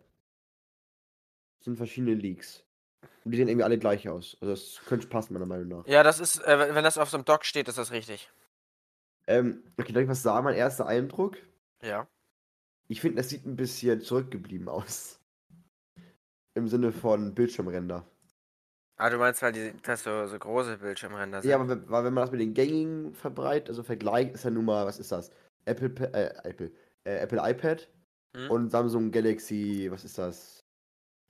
sind verschiedene Leaks. Und die sehen irgendwie alle gleich aus. Also das könnte passen, meiner Meinung nach. Ja, das ist, äh, wenn das auf so einem Doc steht, ist das richtig. Ähm, okay, darf ich was sagen? Mein erster Eindruck? Ja. Ich finde, das sieht ein bisschen zurückgeblieben aus. Im Sinne von Bildschirmränder. Ah, du meinst, weil die, das so, so große Bildschirmränder sind. Ja, aber wenn, weil wenn man das mit den gängigen verbreitet, also vergleicht, ist ja nun mal, was ist das? Apple, äh, Apple, äh, Apple iPad Hm? und Samsung Galaxy, was ist das?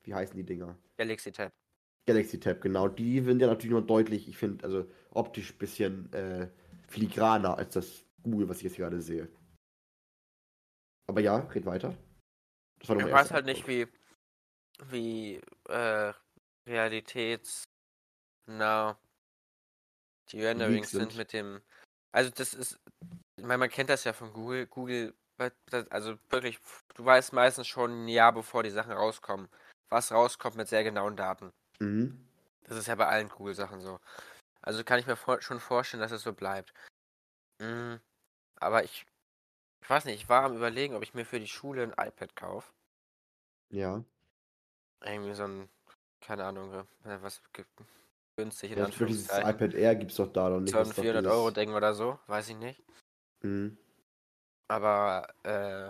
Wie heißen die Dinger? Galaxy Tab. Galaxy Tab, genau. Die sind ja natürlich nur deutlich, ich finde, also optisch ein bisschen äh, filigraner als das Google, was ich jetzt gerade sehe. Aber ja, red weiter. Ich weiß halt nicht, wie, wie äh, realitätsnah die Renderings sind. sind. mit dem. Also das ist, ich meine, man kennt das ja von Google. Google, also wirklich, du weißt meistens schon ein Jahr bevor die Sachen rauskommen, was rauskommt mit sehr genauen Daten. Mhm. Das ist ja bei allen Google-Sachen so. Also kann ich mir vor schon vorstellen, dass es so bleibt. Mm, aber ich, ich weiß nicht, ich war am überlegen, ob ich mir für die Schule ein iPad kaufe. Ja. Irgendwie so ein, keine Ahnung, äh, was günstig in ja das, dieses iPad Air gibt's doch da noch nicht. So ein ist doch 400 dieses- Euro Ding oder so, weiß ich nicht. Mhm. Aber äh,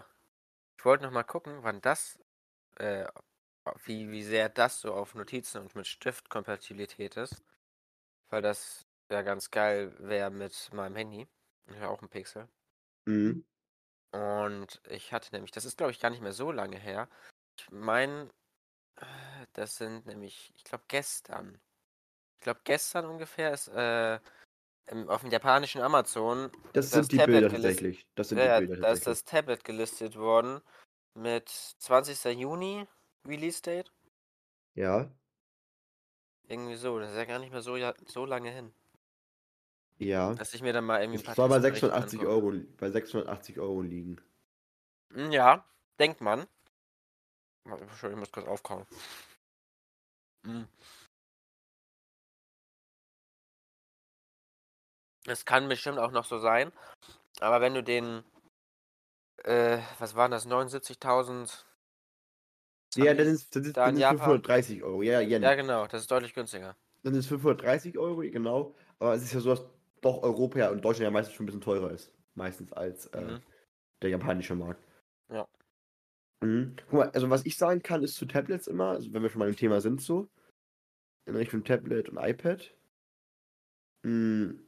ich wollte noch mal gucken, wann das, äh, wie, wie sehr das so auf Notizen und mit Stiftkompatibilität ist. Weil das ja ganz geil wäre mit meinem Handy. Ich habe auch ein Pixel. Mhm. Und ich hatte nämlich, das ist glaube ich gar nicht mehr so lange her. Ich meine, äh, das sind nämlich, ich glaube gestern. Ich glaube gestern ungefähr ist äh, auf dem japanischen Amazon Das, Das sind die Tablet Bilder tatsächlich. Das sind Ja, die Bilder da ist das Tablet gelistet worden mit 20. Juni Release Date. Ja. Irgendwie so, das ist ja gar nicht mehr so, ja, so lange hin. Ja. Dass ich mir dann mal irgendwie Das soll bei Testberichte 680 angucke. Euro, bei 680 Euro liegen. Hm, Ja, denkt man. Entschuldigung, ich muss kurz aufkauen. Hm. Es kann bestimmt auch noch so sein, aber wenn du den, äh, was waren das, 79.000? Ja, das ist, das ist, da das ist Japan? 530 Euro. Ja, Yen. Ja, genau, das ist deutlich günstiger. Dann ist 530 Euro, genau. Aber es ist ja so, dass doch Europa ja und Deutschland ja meistens schon ein bisschen teurer ist. Meistens als äh, Mhm. der japanische Markt. Ja. Mhm. Guck mal, also was ich sagen kann, ist zu Tablets immer, also wenn wir schon mal im Thema sind, so, in Richtung Tablet und iPad. Mhm.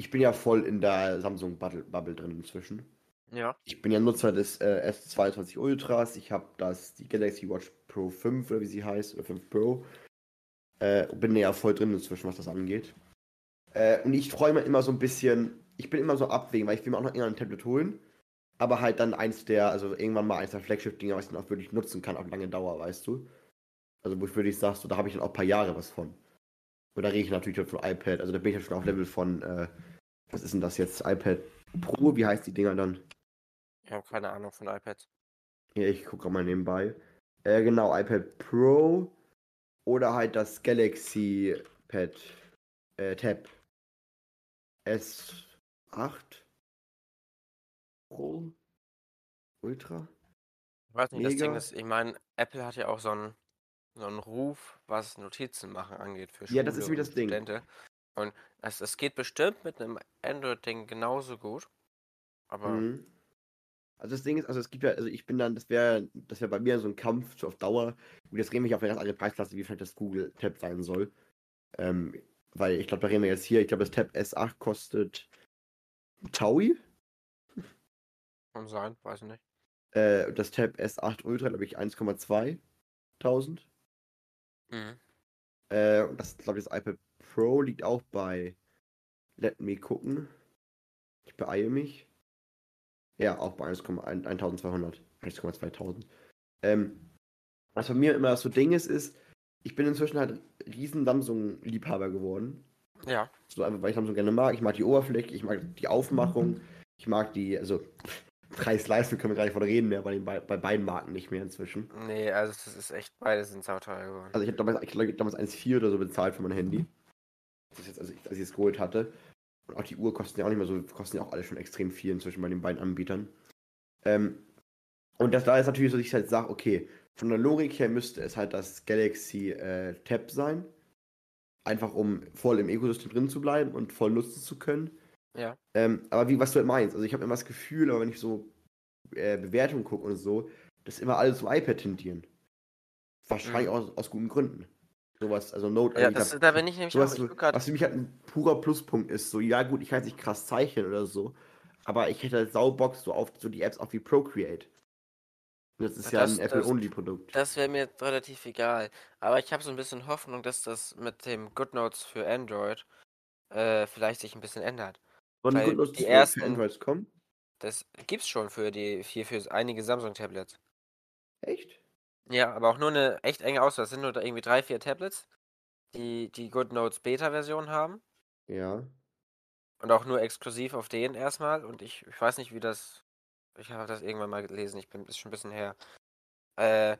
Ich bin ja voll in der Samsung Bubble, drin inzwischen. Ja. Ich bin ja Nutzer des äh, S22 Ultras. Ich habe das, die Galaxy Watch Pro 5 oder wie sie heißt, oder 5 Pro. Äh, bin ja voll drin inzwischen, was das angeht. Äh, und ich träume immer so ein bisschen, ich bin immer so abwägen, weil ich will mir auch noch irgendwann ein Tablet holen. Aber halt dann eins der, also irgendwann mal eins der Flagship-Dinger, was ich dann auch wirklich nutzen kann, auf lange Dauer, weißt du. Also wo ich wirklich sag, so, da habe ich dann auch ein paar Jahre was von. Und da rede ich natürlich schon von iPad, also da bin ich ja schon auf Level von, äh, was ist denn das jetzt? iPad Pro, wie heißt die Dinger dann? Ich habe keine Ahnung von iPads. Ja, ich gucke mal nebenbei. Äh, genau, iPad Pro oder halt das Galaxy Pad äh, Tab S8 Pro Ultra. Ich weiß nicht, das Ding Mega. ist, ich meine, Apple hat ja auch so einen, so einen Ruf, was Notizen machen angeht für Ja, das ist Schule wie das Ding. Studenten. Und es, es geht bestimmt mit einem Android-Ding genauso gut. Aber Mhm. Also das Ding ist, also es gibt ja, also ich bin dann, das wäre, das wäre bei mir so ein Kampf so auf Dauer. Gut, jetzt reden wir auf eine ganz andere Preisklasse, wie vielleicht das Google Tab sein soll. Ähm, weil ich glaube, da reden wir jetzt hier, ich glaube, das Tab S8 kostet Taui. kann sein, weiß ich nicht. Äh, das Tab S8 Ultra, glaube ich, 1,2 tausend. Mhm. Äh, und das, glaube ich, das iPad Pro liegt auch bei, let me gucken. Ich beeile mich. Ja, auch bei 1,1 1200. 1,2000. Ähm, was bei mir immer so Ding ist, ist, ich bin inzwischen halt riesen Samsung-Liebhaber geworden. Ja. So einfach, weil ich Samsung gerne mag. Ich mag die Oberfläche, ich mag die Aufmachung, ich mag die, also Preis-Leistung können wir gar nicht von reden mehr, bei, den, bei, bei beiden Marken nicht mehr inzwischen. Nee, also das ist echt, beide sind sauteuer geworden. Also ich habe damals, ich glaube, damals 1,4 oder so bezahlt für mein Handy. Das jetzt, also ich, als ich es geholt hatte. Und auch die Uhr kosten ja auch nicht mehr so, kosten ja auch alle schon extrem viel inzwischen bei den beiden Anbietern. Ähm, und das da ist natürlich so, dass ich halt sage, okay, von der Logik her müsste es halt das Galaxy äh, Tab sein. Einfach um voll im Ökosystem drin zu bleiben und voll nutzen zu können. Ja. Ähm, aber wie, was du halt meinst, also ich habe immer das Gefühl, aber wenn ich so äh, Bewertungen gucke und so, dass immer alle zum iPad tendieren. Wahrscheinlich aus, aus guten Gründen. Sowas, also Note. Ja, das, hab- da bin ich nämlich sowas, auch. Was für mich halt ein purer Pluspunkt ist. So, ja gut, ich kann jetzt nicht krass zeichnen oder so, aber ich hätte halt Saubock so auf so die Apps auch wie Procreate. Das ist ja Das- ein das- Apple-Only-Produkt. das wäre mir relativ egal. Aber ich habe so ein bisschen Hoffnung, dass das mit dem GoodNotes für Android äh, vielleicht sich ein bisschen ändert. Sollen weil die Good die für, ersten- für Androids kommen? Das gibt's schon für die hier für einige Samsung-Tablets. Echt? Ja, aber auch nur eine echt enge Auswahl. Es sind nur da irgendwie drei, vier Tablets, die die GoodNotes Beta-Version haben. Ja. Und auch nur exklusiv auf denen erstmal. Und ich, ich weiß nicht, wie das. Ich habe das irgendwann mal gelesen. Ich bin, ist schon ein bisschen her. Äh,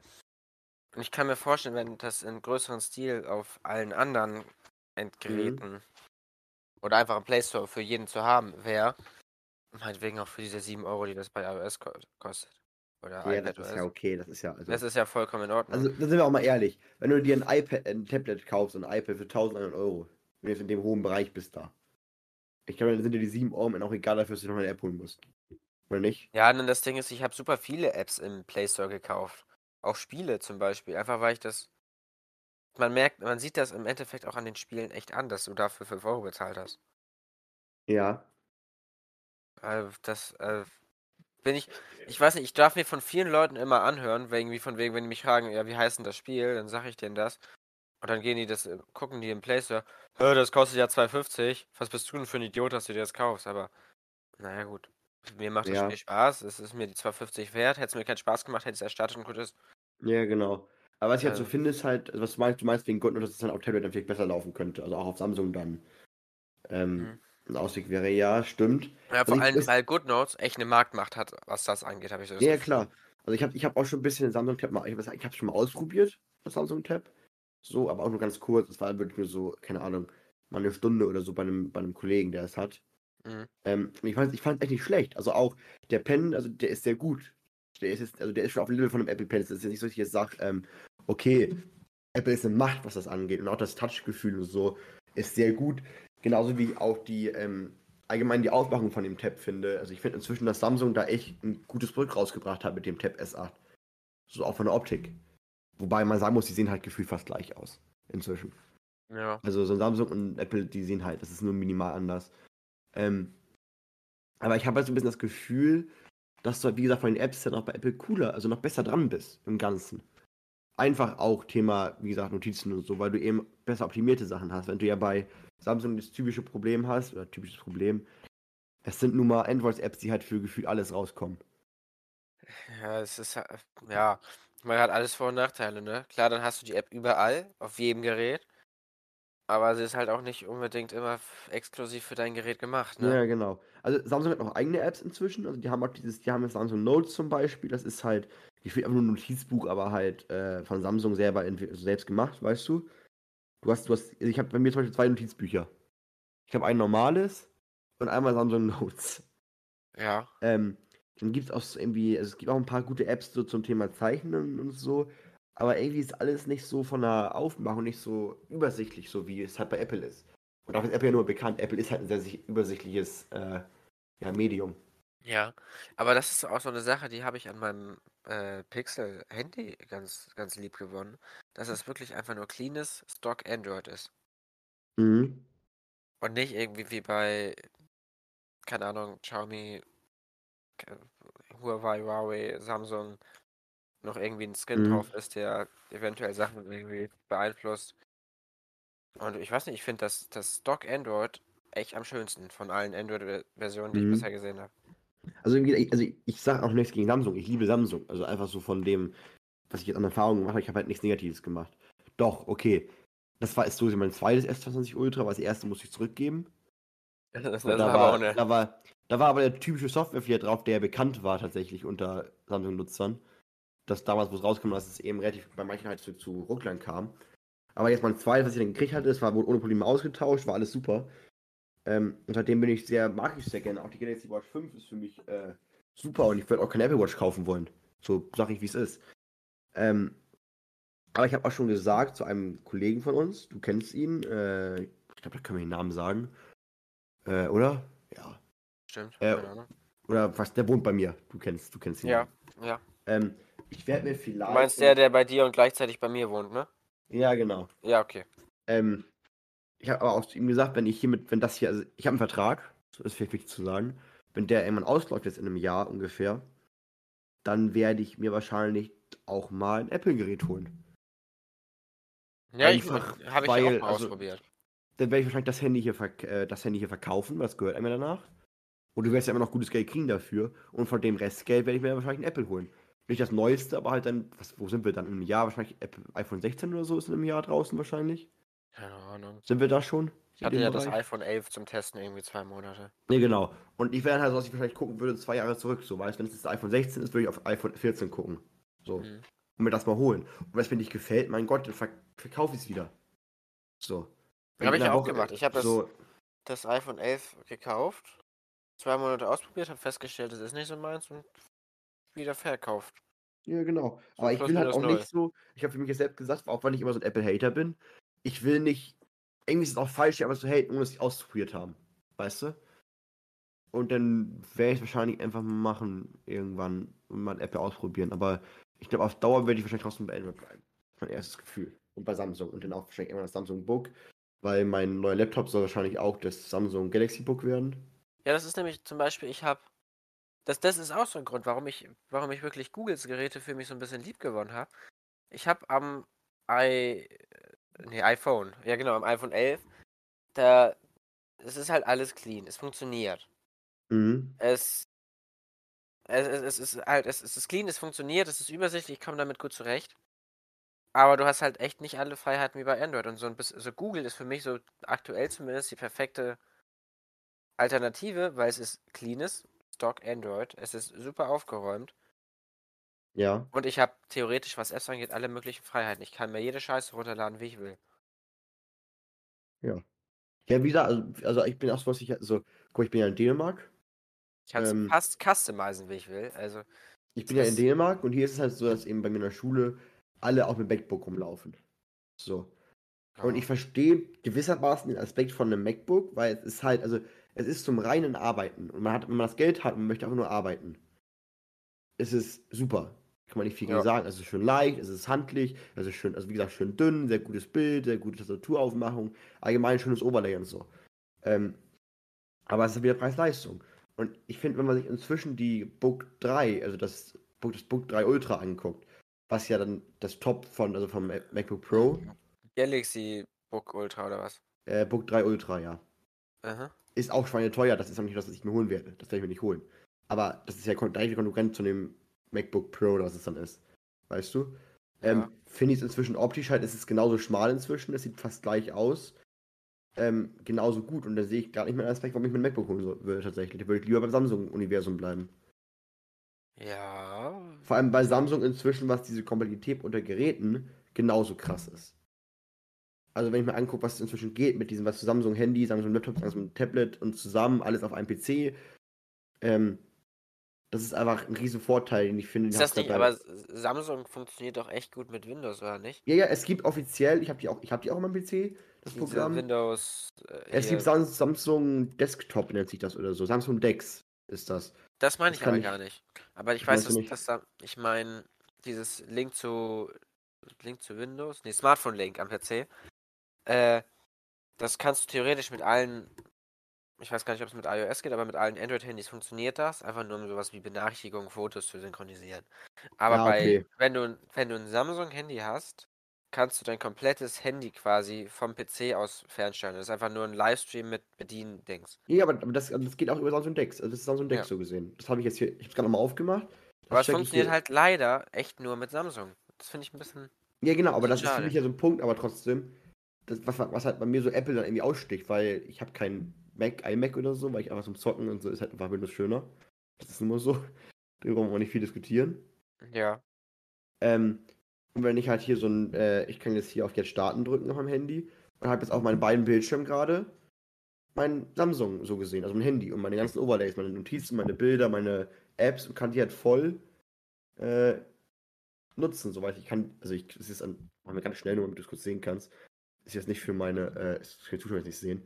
und ich kann mir vorstellen, wenn das in größerem Stil auf allen anderen Endgeräten oder einfach im Play Store für jeden zu haben wäre, meinetwegen auch für diese 7 Euro, die das bei iOS ko kostet. Oder Ja, das iPadOS. ist ja okay, das ist ja. Also, Das ist ja vollkommen in Ordnung. also da sind wir auch mal ehrlich. Wenn du dir ein iPad, ein Tablet kaufst, ein iPad für 1100 Euro, wenn du jetzt in dem hohen Bereich bist da. Ich glaube, dann sind dir die 7 Euro auch egal dafür, dass du noch eine App holen musst. Oder nicht? Ja, und das Ding ist, ich habe super viele Apps im Play Store gekauft. Auch Spiele zum Beispiel. Einfach weil ich das. Man merkt, man sieht das im Endeffekt auch an den Spielen echt an, dass du dafür 5 Euro bezahlt hast. Ja. Also das äh, bin ich. Ich weiß nicht, ich darf mir von vielen Leuten immer anhören, wegen, wie von wegen, wenn die mich fragen, ja, wie heißt denn das Spiel, dann sage ich denen das. Und dann gehen die das, äh, gucken die im Play Store, "Hä, das kostet ja 2,50. Was bist du denn für ein Idiot, dass du dir das kaufst? Aber, naja, gut. Mir macht das Ja. Spiel Spaß, es ist mir die 2,50 wert. Hätte es mir keinen Spaß gemacht, hätte es erstartet und gut ist. Ja, genau. Aber was ich halt so Ähm. finde, ist halt, was du meinst, du meinst wegen GoodNote, dass es dann auf Tablet dann vielleicht besser laufen könnte. Also auch auf Samsung dann. Ähm, Mhm. Ein Ausweg wäre ja, stimmt. Ja, vor ich- allem, es- weil GoodNotes echt eine Marktmacht hat, was das angeht, habe ich so das Ja, Gefühl. klar. Also ich habe ich hab auch schon ein bisschen den Samsung Tab mal, ich, ich habe schon mal ausprobiert, das Samsung Tab. So, aber auch nur ganz kurz. Es war wirklich nur so, keine Ahnung, mal eine Stunde oder so bei einem, bei einem Kollegen, der es hat. Mhm. Ähm, ich fand ich fand echt nicht schlecht. Also auch der Pen, also der ist sehr gut. Der ist jetzt, also der ist schon auf dem Level von einem Apple Pen. Es ist jetzt nicht so, dass ich jetzt sage, ähm, okay, Apple ist eine Macht, was das angeht. Und auch das Touchgefühl und so ist sehr gut. Genauso wie auch die, ähm, allgemein die Aufmachung von dem Tab finde. Also ich finde inzwischen, dass Samsung da echt ein gutes Produkt rausgebracht hat mit dem Tab S8. So auch von der Optik. Wobei man sagen muss, die sehen halt gefühlt fast gleich aus. Inzwischen. Ja. Also so ein Samsung und Apple, die sehen halt, das ist nur minimal anders. Ähm, aber ich habe halt so ein bisschen das Gefühl, dass du, halt, wie gesagt, von den Apps dann auch bei Apple cooler, also noch besser dran bist im Ganzen. Einfach auch Thema, wie gesagt, Notizen und so, weil du eben besser optimierte Sachen hast. Wenn du ja bei Samsung das typische Problem hast, oder typisches Problem, es sind nun mal Android-Apps, die halt für gefühlt alles rauskommen. Ja, es ist, ja- man hat alles Vor- und Nachteile, ne? Klar, dann hast du die App überall, auf jedem Gerät. Aber sie ist halt auch nicht unbedingt immer exklusiv für dein Gerät gemacht, ne? Ja, genau. Also Samsung hat noch eigene Apps inzwischen. Also die haben auch dieses, die haben jetzt Samsung Notes zum Beispiel. Das ist halt, ich will einfach nur ein Notizbuch, aber halt äh, von Samsung selber selbst gemacht, weißt du? Du hast, du hast, also ich habe bei mir zum Beispiel zwei Notizbücher. Ich habe ein normales und einmal Samsung Notes. Ja. Ähm, dann gibt es auch so irgendwie, also es gibt auch ein paar gute Apps so zum Thema Zeichnen und so. Aber irgendwie ist alles nicht so von der Aufmachung nicht so übersichtlich, so wie es halt bei Apple ist. Und auch ist Apple ja nur bekannt. Apple ist halt ein sehr sich- übersichtliches äh, ja, Medium. Ja. Aber das ist auch so eine Sache, die habe ich an meinem äh, Pixel-Handy ganz, ganz lieb gewonnen. Dass es wirklich einfach nur cleanes Stock Android ist. Mhm. Und nicht irgendwie wie bei, keine Ahnung, Xiaomi, Huawei, Huawei, Samsung noch irgendwie ein Skin Mhm. drauf ist, der eventuell Sachen irgendwie beeinflusst. Und ich weiß nicht, ich finde das, das Stock Android echt am schönsten von allen Android-Versionen, die Mhm. ich bisher gesehen habe. Also, also ich sage auch nichts gegen Samsung. Ich liebe Samsung. Also einfach so von dem, was ich jetzt an Erfahrungen gemacht habe, ich habe halt nichts Negatives gemacht. Doch, okay. Das war ist so mein zweites S22 Ultra, aber das erste musste ich zurückgeben. Das, da, war war, eine. da, war, da war aber der typische Softwarefehler drauf, der bekannt war tatsächlich unter Samsung-Nutzern. Dass damals, wo es rauskam, dass es eben relativ bei manchen halt zu, zu Rucklern kam. Aber jetzt mein zweites, was ich dann gekriegt hatte, das war wohl ohne Probleme ausgetauscht, war alles super. Ähm, und seitdem bin ich sehr, mag ich sehr gerne. Auch die Galaxy Watch 5 ist für mich äh, super und ich würde auch keine Apple Watch kaufen wollen. So sag ich, wie es ist. Ähm, aber ich habe auch schon gesagt zu einem Kollegen von uns, du kennst ihn, äh, ich glaube, da können wir den Namen sagen. Äh, oder? Ja. Stimmt. Äh. Oder was, der wohnt bei mir. Du kennst, du kennst ihn. Ja, ja. Ähm, ich werde mir vielleicht. Du meinst der, der bei dir und gleichzeitig bei mir wohnt, ne? Ja, genau. Ja, okay. Ähm, ich habe aber auch zu ihm gesagt, wenn ich hiermit, wenn das hier, also ich habe einen Vertrag, das ist vielleicht wichtig zu sagen, wenn der irgendwann ausläuft, jetzt in einem Jahr ungefähr, dann werde ich mir wahrscheinlich auch mal ein Apple-Gerät holen. Ja, ich, Einfach, habe ich weil, auch mal also- ausprobiert. Dann werde ich wahrscheinlich das Handy hier, verk äh, das Handy hier verkaufen, weil das gehört einem ja danach. Und du wirst ja immer noch gutes Geld kriegen dafür. Und von dem Restgeld werde ich mir wahrscheinlich ein Apple holen. Nicht das Neueste, aber halt dann, was, wo sind wir dann? Im Jahr wahrscheinlich Apple, iPhone 16 oder so ist in einem Jahr draußen wahrscheinlich. Keine Ahnung. Sind wir da schon? Ich hatte ja das Bereich? iPhone 11 zum Testen irgendwie zwei Monate. Nee, genau. Und ich wäre halt so, dass ich wahrscheinlich gucken würde, zwei Jahre zurück. So, weißt wenn es das iPhone 16 ist, würde ich auf iPhone 14 gucken. So. Mhm. Und mir das mal holen. Und wenn es mir nicht gefällt, mein Gott, dann verk verkaufe ich es wieder. So. Habe ich einer auch gemacht. Ich habe das, so, das iPhone 11 gekauft, zwei Monate ausprobiert, habe festgestellt, es ist nicht so meins und wieder verkauft. Ja, genau. So Aber ich will halt auch null. nicht so, ich habe für mich jetzt selbst gesagt, auch wenn ich immer so ein Apple-Hater bin, ich will nicht, irgendwie ist es auch falsch, hier einfach zu haten, ohne es nicht ausprobiert haben. Weißt du? Und dann werde ich es wahrscheinlich einfach mal machen, irgendwann, und mal Apple ausprobieren. Aber ich glaube, auf Dauer werde ich wahrscheinlich trotzdem bei Android bleiben. Mein erstes Gefühl. Und bei Samsung. Und dann auch wahrscheinlich immer das Samsung Book, weil mein neuer Laptop soll wahrscheinlich auch das Samsung Galaxy Book werden. Ja, das ist nämlich zum Beispiel, ich habe. Das, das ist auch so ein Grund, warum ich, warum ich wirklich Googles Geräte für mich so ein bisschen lieb gewonnen habe. Ich habe am i. Nee, iPhone. Ja, genau, am iPhone 11. Da. Es ist halt alles clean. Es funktioniert. Mhm. Es. Es, es, es ist halt, es, es ist clean, es funktioniert, es ist übersichtlich, ich komme damit gut zurecht. Aber du hast halt echt nicht alle Freiheiten wie bei Android. Und so ein bisschen, so Google ist für mich so aktuell zumindest die perfekte Alternative, weil es ist cleanes Stock Android. Es ist super aufgeräumt. Ja. Und ich habe theoretisch, was Apps angeht, alle möglichen Freiheiten. Ich kann mir jede Scheiße runterladen, wie ich will. Ja, wie gesagt, also, also ich bin auch so, was ich, also, guck, ich bin ja in Dänemark. Ich kann es Ähm, fast customizen, wie ich will. Also, Ich bin ja in Dänemark und hier ist es halt so, dass eben bei mir in der Schule alle auch mit MacBook rumlaufen. So. Und ja. ich verstehe gewissermaßen den Aspekt von einem MacBook, weil es ist halt, also es ist zum reinen Arbeiten. Und man hat, wenn man das Geld hat, man möchte einfach nur arbeiten. Es ist super. Kann man nicht viel Ja. sagen. Es ist schön leicht, es ist handlich, es ist schön, also wie gesagt, schön dünn, sehr gutes Bild, sehr gute Tastaturaufmachung, allgemein schönes Overlay und so. Ähm, aber es ist wieder Preis-Leistung. Und ich finde, wenn man sich inzwischen die Book 3, also das Book, das Book 3 Ultra anguckt, was ja dann das Top von, also vom MacBook Pro, Galaxy Book Ultra oder was? äh, Book 3 Ultra, ja. Aha. Ist auch schweineteuer, das ist auch nicht das, was ich mir holen werde. Das werde ich mir nicht holen. Aber das ist ja gleiche Konkurrent zu dem MacBook Pro, oder was es dann ist. Weißt du? Ähm, Ja. Finde ich es inzwischen optisch halt, es ist genauso schmal inzwischen, es sieht fast gleich aus. Ähm, genauso gut. Und da sehe ich gar nicht mehr einen Aspekt, warum ich mir ein MacBook holen würde tatsächlich. Da würde ich lieber beim Samsung-Universum bleiben. Ja. Vor allem bei Samsung inzwischen, was diese Kompatibilität unter Geräten genauso krass ist. Also wenn ich mir angucke, was inzwischen geht mit diesem, was Samsung Handy, Samsung Laptop, Samsung Tablet und zusammen alles auf einem PC, ähm, das ist einfach ein riesen Vorteil, den ich finde. den Ist das nicht, aber Samsung funktioniert doch echt gut mit Windows, oder nicht? Ja, ja, es gibt offiziell, ich habe die auch, ich habe die auch auf meinem PC, das Diese Programm. Windows. Äh, Es gibt Sam- Samsung Desktop nennt sich das oder so, Samsung Dex ist das. Das meine ich aber ich- gar nicht. Aber ich weiß, dass, nicht? dass da, ich meine, dieses Link zu Link zu Windows, nee, Smartphone Link am PC, äh, das kannst du theoretisch mit allen, ich weiß gar nicht, ob es mit iOS geht, aber mit allen Android-Handys funktioniert das, einfach nur um sowas wie Benachrichtigungen, Fotos zu synchronisieren. Aber Ja, bei, okay. wenn du, wenn du ein Samsung-Handy hast, kannst du dein komplettes Handy quasi vom PC aus fernsteuern. Das ist einfach nur ein Livestream mit Bedien-Dings. Ja, aber, das, das geht auch über Samsung Dex. Also das ist Samsung Dex Ja. so gesehen. Das habe ich jetzt hier, ich habe es gerade nochmal aufgemacht. Das Aber es funktioniert halt leider echt nur mit Samsung. Das finde ich ein bisschen. Ja, genau, aber das ist für mich ja so ein Punkt, aber trotzdem, das, was, was halt bei mir so Apple dann irgendwie aussticht, weil ich habe kein Mac, iMac oder so, weil ich einfach zum Zocken und so ist halt einfach Windows schöner. Das ist nur so. Darüber wollen wir nicht viel diskutieren. Ja. Ähm, und wenn ich halt hier so ein, äh, ich kann jetzt hier auf jetzt starten drücken auf meinem Handy und habe jetzt auf meinen beiden Bildschirmen gerade mein Samsung so gesehen, also mein Handy und meine ganzen Overlays, meine Notizen, meine Bilder, meine Apps und kann die halt voll äh, nutzen, soweit ich kann. Also ich, es ist an, machen wir ganz schnell nur, damit du es kurz sehen kannst. Ist jetzt nicht für meine, äh, für die Zuschauer jetzt nicht sehen.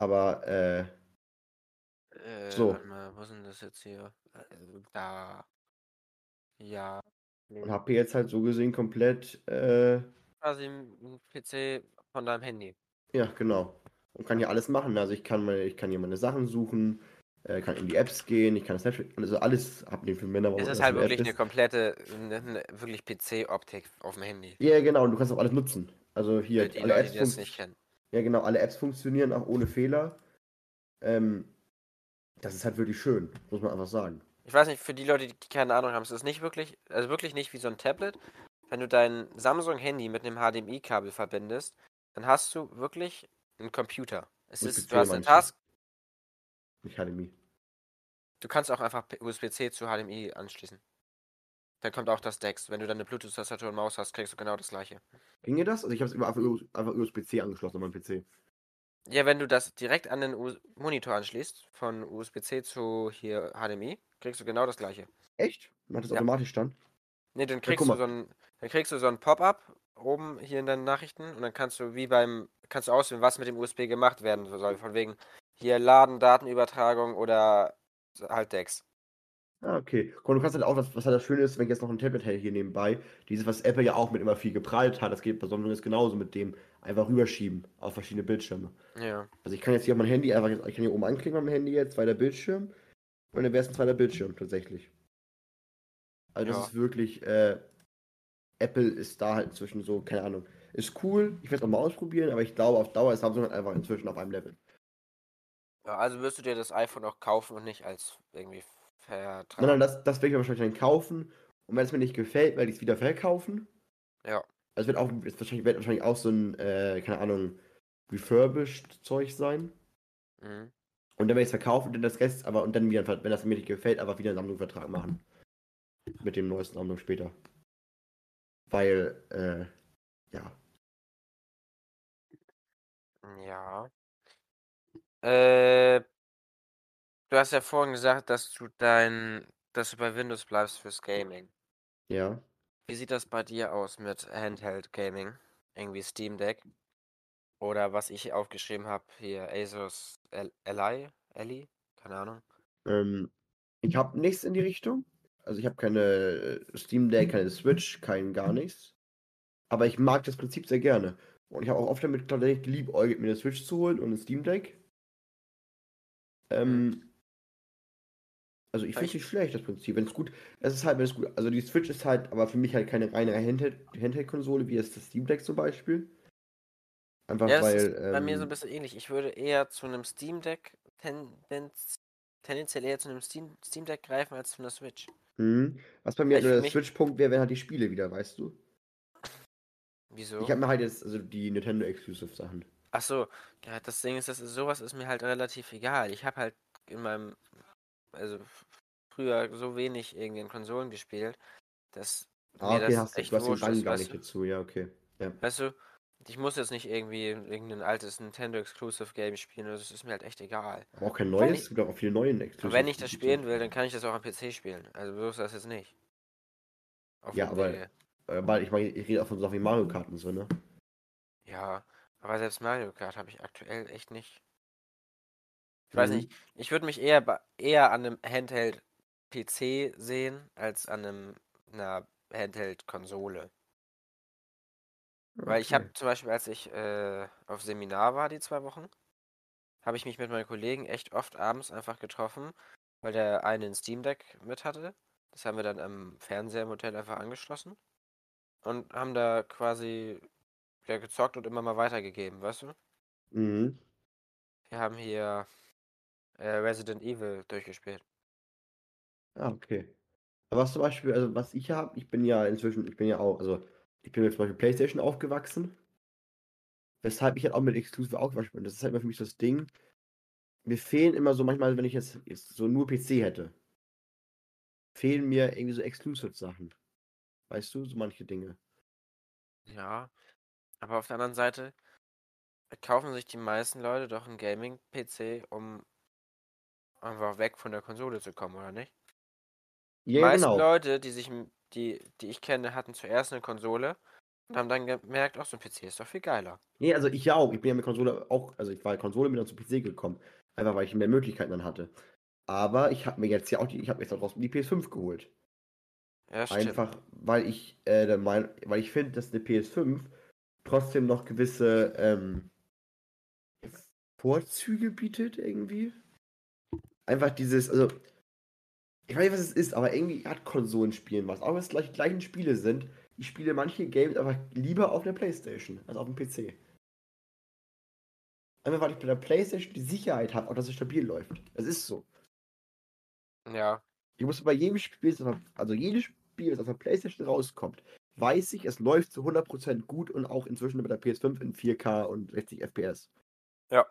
Aber äh, Äh, So. Warte mal, wo ist denn das jetzt hier? Äh, da. Ja. Und habe jetzt halt so gesehen komplett, äh, Quasi ein PC von deinem Handy. Ja, genau. Und kann hier alles machen. Also ich kann meine, ich kann hier meine Sachen suchen, äh, kann in die Apps gehen, ich kann Snapchat, also alles abnehmen für Männer. Es ist das halt wirklich eine komplette, eine, eine wirklich PC-Optik auf dem Handy. Ja, genau, und du kannst auch alles nutzen. Also hier, Für die alle Leute, Apps die das nicht kennen. Ja, genau, alle Apps funktionieren auch ohne Fehler. Ähm, das ist halt wirklich schön, muss man einfach sagen. Ich weiß nicht, für die Leute, die keine Ahnung haben, es ist nicht wirklich, also wirklich nicht wie so ein Tablet. Wenn du dein Samsung-Handy mit einem HDMI-Kabel verbindest, dann hast du wirklich einen Computer. Es ist, PC du hast eine? Task, Nicht HDMI. du kannst auch einfach USB-C zu HDMI anschließen. Dann kommt auch das DeX. Wenn du dann eine Bluetooth-Tastatur und Maus hast, kriegst du genau das gleiche. Ginge das? Also ich habe es einfach, einfach USB-C angeschlossen an meinem PC. Ja, wenn du das direkt an den U Monitor anschließt, von USB-C zu hier HDMI, kriegst du genau das gleiche. Echt? Macht das Ja. automatisch dann? Ne, dann Ja, kriegst guck du so ein, dann kriegst du so ein Pop-up oben hier in deinen Nachrichten und dann kannst du wie beim, kannst du auswählen, was mit dem USB gemacht werden soll. Von wegen hier Laden, Datenübertragung oder halt DeX. Ah, okay. Und du kannst halt auch, was, was halt das Schöne ist, wenn ich jetzt noch ein Tablet hätte hier nebenbei, dieses, was Apple ja auch mit immer viel geprallt hat, das geht bei jetzt genauso mit dem einfach rüberschieben auf verschiedene Bildschirme. Ja. Also ich kann jetzt hier auf mein Handy einfach, ich kann hier oben anklicken auf mein Handy jetzt, zweiter Bildschirm und dann wäre es ein zweiter Bildschirm tatsächlich. Also das Ja. ist wirklich, äh, Apple ist da halt inzwischen so, keine Ahnung, ist cool, ich werde es auch mal ausprobieren, aber ich glaube auf Dauer ist Samsung halt einfach inzwischen auf einem Level. ja. Also wirst du dir das iPhone auch kaufen und nicht als irgendwie Vertrag. Nein, nein, das, das werde ich mir wahrscheinlich dann kaufen und wenn es mir nicht gefällt, werde ich es wieder verkaufen. Ja. Also wird auch, wird wahrscheinlich, wird wahrscheinlich auch so ein, äh, keine Ahnung, refurbished Zeug sein. Mhm. Und dann werde ich es verkaufen und dann das Rest, aber und dann wieder, wenn das mir nicht gefällt, einfach wieder einen Sammlungsvertrag machen. Mit dem neuesten Sammlung später. Weil, äh, ja. Ja. Äh, du hast ja vorhin gesagt, dass du dein, dass du bei Windows bleibst fürs Gaming. Ja. Wie sieht das bei dir aus mit Handheld Gaming? Irgendwie Steam Deck? Oder was ich aufgeschrieben habe, hier Asus Li? Ellie? Keine Ahnung. Ähm, ich habe nichts in die Richtung. Also ich habe keine äh, Steam Deck, keine Switch, kein gar nichts. Aber ich mag das Prinzip sehr gerne. Und ich habe auch oft damit tatsächlich geliebäugelt, mir eine Switch zu holen und ein Steam Deck. Ähm, Also ich finde es Ich- nicht schlecht, das Prinzip. Wenn es gut, es ist halt, wenn es gut, also die Switch ist halt, aber für mich halt keine reine Handheld- Handheld-Konsole, wie es das Steam Deck zum Beispiel. Einfach Ja, das weil, ist bei mir so ein ähm, bisschen ähnlich. Ich würde eher zu einem Steam Deck tendenz, tendenziell eher zu einem Steam, Steam Deck greifen als zu einer Switch. hm, was bei mir halt nur der Switch-Punkt wäre, wären halt die Spiele wieder, weißt du? Wieso? Ich habe mir halt jetzt, also die Nintendo-Exclusive-Sachen. Ach so, ja, das Ding ist, das ist, sowas ist mir halt relativ egal. Ich habe halt in meinem, also früher so wenig irgendwie in Konsolen gespielt, dass Ah, mir okay, das hast du, echt du hast den Drang ist, gar weißt nicht du? dazu, ja, okay. Ja. Weißt du, ich muss jetzt nicht irgendwie irgendein altes Nintendo Exclusive Game spielen, das ist mir halt echt egal. Aber auch kein neues, es gibt auch viele neue Exclusive. Und wenn ich das spielen will, dann kann ich das auch am PC spielen. Also so ist das jetzt nicht. Auf Ja, aber- Wege. Äh, Weil ich meine, ich rede auch von Sachen wie Mario Kart und so, ne? Ja, aber selbst Mario Kart habe ich aktuell echt nicht. Ich weiß Mhm. nicht, ich würde mich eher, eher an einem Handheld-PC sehen, als an einem, einer Handheld-Konsole. Weil ich habe Okay. zum Beispiel, als ich äh, auf Seminar war, die zwei Wochen, habe ich mich mit meinen Kollegen echt oft abends einfach getroffen, weil der eine ein Steam Deck mit hatte. Das haben wir dann am Fernseher im Hotel einfach angeschlossen und haben da quasi ja, gezockt und immer mal weitergegeben, weißt du? Mhm. Wir haben hier äh, Resident Evil durchgespielt. Ah, okay. Aber was zum Beispiel, also was ich habe, ich bin ja inzwischen, ich bin ja auch, also ich bin mit zum Beispiel PlayStation aufgewachsen. Weshalb ich halt auch mit Exclusive aufgewachsen bin. Das ist halt immer für mich das Ding. Mir fehlen immer so manchmal, wenn ich jetzt, jetzt so nur PC hätte, fehlen mir irgendwie so Exclusive-Sachen. Weißt du, so manche Dinge. Ja, aber auf der anderen Seite kaufen sich die meisten Leute doch einen Gaming-PC, um einfach weg von der Konsole zu kommen, oder nicht? Die Ja, meisten genau. Leute, die sich, die, die ich kenne, hatten zuerst eine Konsole und haben dann gemerkt, ach, so ein PC ist doch viel geiler. Nee, also ich ja auch. Ich bin ja mit Konsole auch, also ich war Konsole bin dann zu PC gekommen. Einfach weil ich mehr Möglichkeiten dann hatte. Aber ich habe mir jetzt ja auch die, ich habe mir jetzt auch die PS5 geholt. Ja, stimmt. Einfach, weil ich äh, Mein- weil ich finde, dass eine PS5 trotzdem noch gewisse ähm, Vorzüge bietet irgendwie. Einfach dieses, also ich weiß nicht, was es ist, aber irgendwie hat Konsolenspielen was. Auch wenn es gleich die gleichen Spiele sind, ich spiele manche Games einfach lieber auf der Playstation als auf dem PC. Einfach weil ich bei der Playstation die Sicherheit habe, auch dass es stabil läuft. Es ist so. Ja, Ich muss bei jedem Spiel, das also jedes Spiel, das auf der Playstation rauskommt, weiß ich, es läuft zu 100% gut und auch inzwischen bei der PS5 in 4K und 60 FPS. Ja.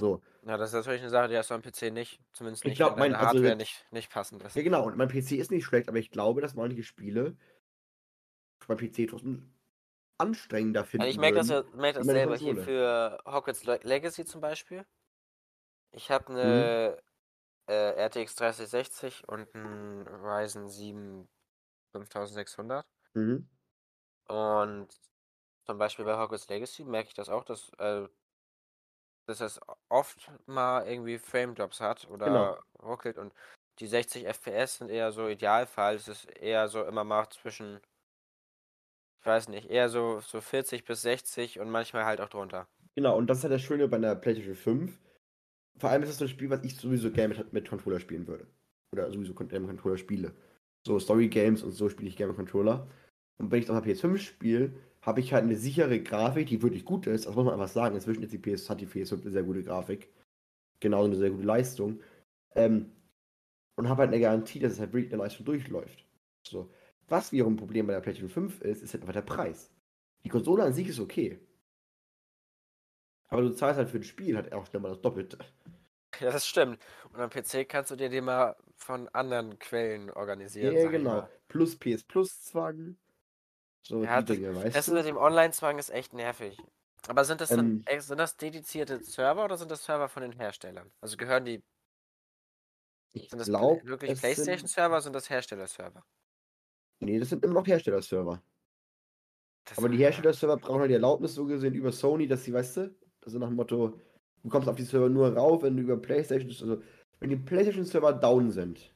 So. ja, das ist natürlich eine Sache, die hast du am PC nicht. Zumindest Ich nicht, glaub, wenn deine mein- also Hardware jetzt- nicht, nicht passend ist. Ja, genau. Und mein PC ist nicht schlecht, aber ich glaube, dass manche Spiele beim PC trotzdem anstrengender finden. Also ich merke das, ja, merk das selber hier für Hogwarts Le- Legacy zum Beispiel. Ich habe eine äh, RTX 3060 und einen Ryzen 7 5600. Mhm. Und zum Beispiel bei Hogwarts Legacy merke ich das auch, dass, äh, dass es oft mal irgendwie Frame-Drops hat oder Genau. ruckelt und die 60 FPS sind eher so Idealfall. Es ist eher so immer mal zwischen, ich weiß nicht, eher so, so 40 bis 60 und manchmal halt auch drunter. Genau, und das ist halt das Schöne bei einer PlayStation 5. Vor allem ist das so ein Spiel, was ich sowieso gerne mit, mit Controller spielen würde. Oder sowieso gerne mit Controller spiele. So Story-Games und so spiele ich gerne mit Controller. Und wenn ich auf der PS5 spiele, habe ich halt eine sichere Grafik, die wirklich gut ist. Das muss man einfach sagen. Inzwischen ist die PS, hat die PS5 eine sehr gute Grafik. Genauso eine sehr gute Leistung. Ähm, und habe halt eine Garantie, dass es halt wirklich eine Leistung durchläuft. So. Was wiederum ein Problem bei der PlayStation 5 ist, ist halt einfach der Preis. Die Konsole an sich ist okay. Aber du zahlst halt für ein Spiel halt auch schnell mal das Doppelte. Ja, das stimmt. Und am PC kannst du dir den mal von anderen Quellen organisieren. Ja, genau. mal. Plus PS Plus Zwang. So Ja, die Dinge, weißt Das du? mit dem Online-Zwang ist echt nervig. Aber sind das dann, Ähm. ex- sind das dedizierte Server oder sind das Server von den Herstellern? Also gehören die, Ich sind das glaube, Pla- wirklich PlayStation-Server oder sind das Hersteller-Server? Nee, das sind immer noch Herstellerserver. Das- Aber die Herstellerserver brauchen halt die Erlaubnis so gesehen über Sony, dass sie, weißt du, also nach dem Motto, du kommst auf die Server nur rauf, wenn du über PlayStation, also wenn die PlayStation-Server down sind,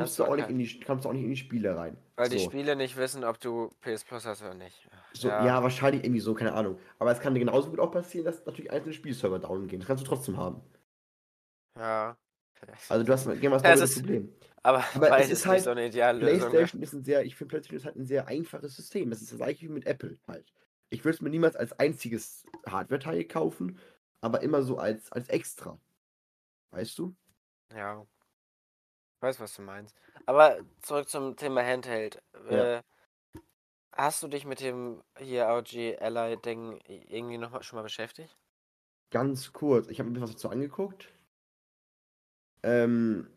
kommst du auch nicht in die, kommst du auch nicht in die Spiele rein. Weil die so. Spiele nicht wissen, ob du PS Plus hast oder nicht. So, ja. wahrscheinlich irgendwie so, keine Ahnung. Aber es kann genauso gut auch passieren, dass natürlich einzelne Spielserver down gehen. Das kannst du trotzdem haben. Ja. Also du hast mal, Ja, das ist- Problem. aber aber es ist halt so eine ideale Lösung. PlayStation ist ein sehr, ich finde PlayStation ist halt ein sehr einfaches System. Das ist das gleiche wie mit Apple halt. Ich würde es mir niemals als einziges Hardware-Teil kaufen, aber immer so als, als extra. Weißt du? Ja. Ich weiß, was du meinst. Aber zurück zum Thema Handheld. Ja. Äh, hast du dich mit dem hier ROG Ally-Ding irgendwie noch mal, schon mal beschäftigt? Ganz kurz, ich habe mir was dazu angeguckt. Ähm,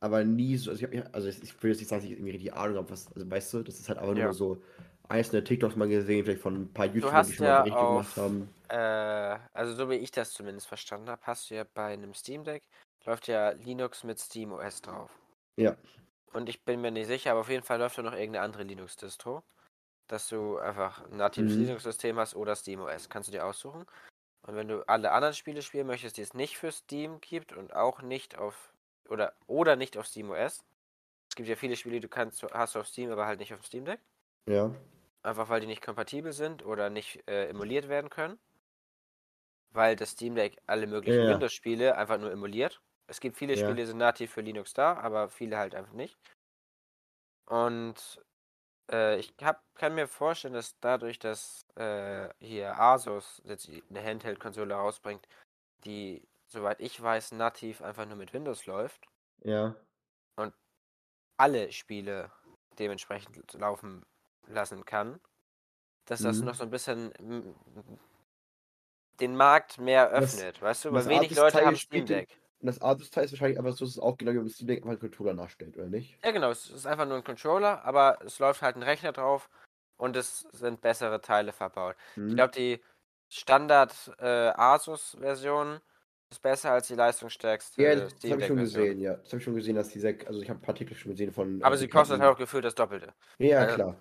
aber nie so, also ich, hab, also ich ich will jetzt nicht sagen, dass ich irgendwie die Ahnung habe, was, also weißt du, das ist halt einfach Ja. nur so einzelne TikToks mal gesehen, vielleicht von ein paar YouTubern, die schon ja mal Berichte auf- gemacht haben. Äh, also so wie ich das zumindest verstanden habe, hast du ja bei einem Steam Deck, läuft ja Linux mit Steam OS drauf. Ja. Und ich bin mir nicht sicher, aber auf jeden Fall läuft da noch irgendeine andere Linux-Distro. Dass du einfach ein natives Mhm. Linux-System hast oder Steam OS. Kannst du dir aussuchen. Und wenn du alle anderen Spiele spielen möchtest, die es nicht für Steam gibt und auch nicht auf oder oder nicht auf Steam OS. Es gibt ja viele Spiele, die du kannst hast du auf Steam, aber halt nicht auf dem Steam Deck. Ja. Einfach weil die nicht kompatibel sind oder nicht äh, emuliert werden können. Weil das Steam Deck alle möglichen Ja. Windows-Spiele einfach nur emuliert. Es gibt viele Ja. Spiele, die sind nativ für Linux da, aber viele halt einfach nicht. Und äh, ich hab, kann mir vorstellen, dass dadurch, dass äh, hier Asus jetzt eine Handheld-Konsole rausbringt, die, soweit ich weiß, nativ einfach nur mit Windows läuft, Ja. alle Spiele dementsprechend laufen lassen kann, dass das Mhm. noch so ein bisschen den Markt mehr Das- öffnet, weißt du? und Weil das wenig Leute haben Steam Deck. Und das Asus-Teil ist wahrscheinlich einfach so, dass es auch genau wie im Steam Deck einfach einen Controller nachstellt, oder nicht? Ja, genau, es ist einfach nur ein Controller, aber es läuft halt ein Rechner drauf und es sind bessere Teile verbaut. Hm. Ich glaube, die Standard äh, Asus-Version ist besser als die leistungsstärkste ja, das habe ich schon gesehen, ja. Das habe ich schon gesehen, dass die Sek, also ich habe ein paar Artikel schon gesehen von. Aber äh, sie kostet halt auch gefühlt das Doppelte. Ja, äh, klar.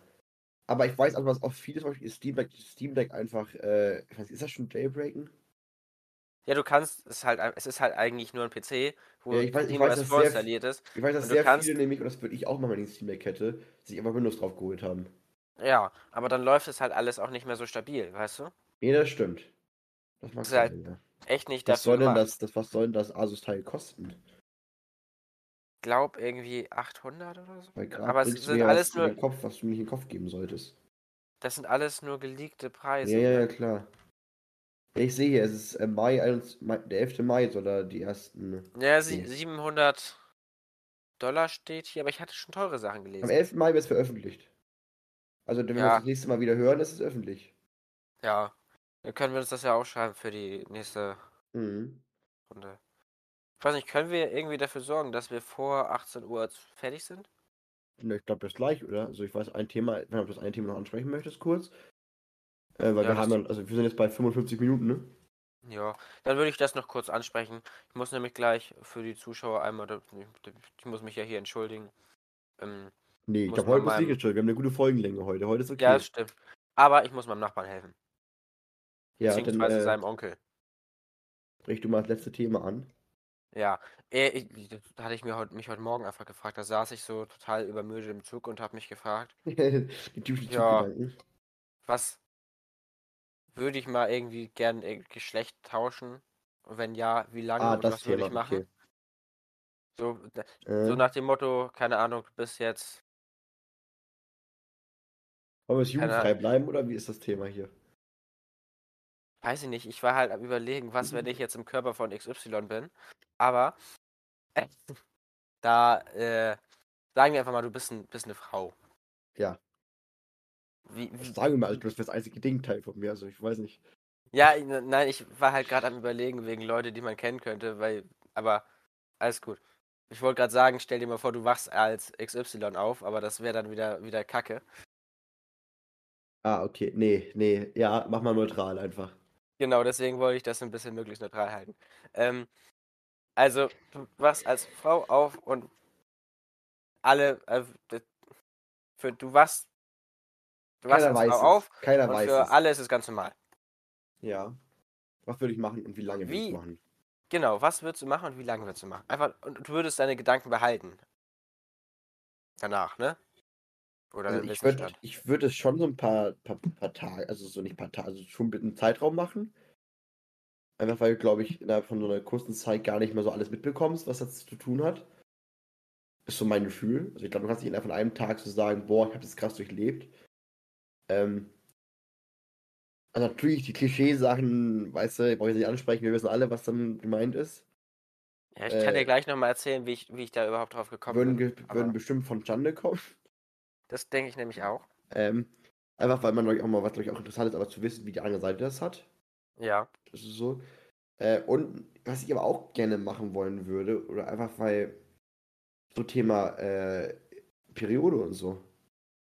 Aber ich weiß aber, was auch viele zum Beispiel Steam Deck, Steam Deck einfach, äh, ich weiß, nicht, ist das schon Jailbreaken? Ja, du kannst, es ist halt, es ist halt eigentlich nur ein PC, wo Ja, ich weiß- ich weiß, sehr vorinstalliert ist. Ich weiß, dass sehr kannst- viele nämlich, und das würde ich auch machen, wenn ich Steam Deck hätte, sich einfach Windows drauf geholt haben. Ja, aber dann läuft es halt alles auch nicht mehr so stabil, weißt du? Ja, das stimmt. Das mag ist halt ja. Echt nicht Was soll denn das, das, was soll denn das Asus-Teil kosten? Ich glaube irgendwie 800 oder so. Aber es sind alles nur, Kopf, was du mir nicht in den Kopf geben solltest. das sind alles nur geleakte Preise. Ja, ja, ja, ne? klar. Ich sehe hier, es ist äh, Mai, 21 Mai, der 11. Mai soll da die ersten. Ja, sie, Nee. 700 Dollar steht hier, aber ich hatte schon teure Sachen Am gelesen. 11. Mai wird es veröffentlicht. Also, wenn wir Ja. uns das nächste Mal wieder hören, ist es öffentlich. Ja, dann können wir uns das ja aufschreiben für die nächste Mhm. Runde. Ich weiß nicht, können wir irgendwie dafür sorgen, dass wir vor 18 Uhr fertig sind? Ja, ich glaube, das gleich, oder? Also, ich weiß, ein Thema, wenn du das ein Thema noch ansprechen möchtest, kurz. Äh, weil Ja, wir haben dann, also wir sind jetzt bei 55 Minuten, ne? Ja, dann würde ich das noch kurz ansprechen. Ich muss nämlich gleich für die Zuschauer einmal, ich muss mich ja hier entschuldigen. Ähm, Nee, ich glaube, heute meinem- nicht entschuldigen. Wir haben eine gute Folgenlänge heute. Heute ist okay. Ja, das stimmt. Aber ich muss meinem Nachbarn helfen. ja dann Beziehungsweise äh, seinem Onkel. brich du mal das letzte Thema an. Ja, ich, da hatte ich mir heute, mich heute Morgen einfach gefragt. Da saß ich so total übermüdet im Zug und habe mich gefragt, die typischen Ja. Was würde ich mal irgendwie gern äh, Geschlecht tauschen? Und wenn ja, wie lange Ah, und das was würde ich machen? okay. So, Äh, so nach dem Motto, keine Ahnung, du bist jetzt. wollen wir es jugendfrei bleiben oder wie ist das Thema hier? Weiß ich nicht, ich war halt am überlegen, was, wenn ich jetzt im Körper von XY bin. Aber äh, da äh, sagen wir einfach mal, du bist, ein, bist eine Frau. Ja. Wie, wie, Sagen wir mal, also, du bist das einzige Gegenteil von mir, also ich weiß nicht. ja, ich- nein, ich war halt gerade am überlegen wegen Leute, die man kennen könnte, weil, aber alles gut. Ich wollte gerade sagen, stell dir mal vor, du wachst als XY auf, aber das wäre dann wieder, wieder Kacke. Ah, okay. Nee, nee. Ja, mach mal neutral einfach. Genau, deswegen wollte ich das ein bisschen möglichst neutral halten. Ähm, also, du wachst als Frau auf und alle, äh, für, du wachst, du wachst Keiner weiß Frau auf es. Keiner und weiß für es. alle ist es ganz normal. Ja. Was würde ich machen und wie lange würde ich Wie? es machen? Genau, was würdest du machen und wie lange würdest du machen? Einfach, und du würdest deine Gedanken behalten. Danach, ne? Oder Also ich würde ich würd es schon so ein paar, paar, paar Tage, also so nicht paar Tage, also schon mit einem Zeitraum machen. Einfach weil, glaube ich, innerhalb von so einer kurzen Zeit gar nicht mehr so alles mitbekommst, was das zu tun hat. Ist so mein Gefühl. Also ich glaube, du kannst nicht innerhalb von einem Tag so sagen, boah, ich habe das krass durchlebt. Ähm, also natürlich die Klischeesachen, weißt du, brauche ich nicht ansprechen, wir wissen alle, was dann gemeint ist. Ja, ich kann Äh, dir gleich nochmal erzählen, wie ich, wie ich da überhaupt drauf gekommen Würden, bin. aber- würden bestimmt von Schande kommen. Das denke ich nämlich auch. Ähm, einfach weil man ich, auch mal, was ich auch interessant ist, aber zu wissen, wie die andere Seite das hat. Ja. Das ist so. Äh, und was ich aber auch gerne machen wollen würde, oder einfach weil so Thema äh, Periode und so.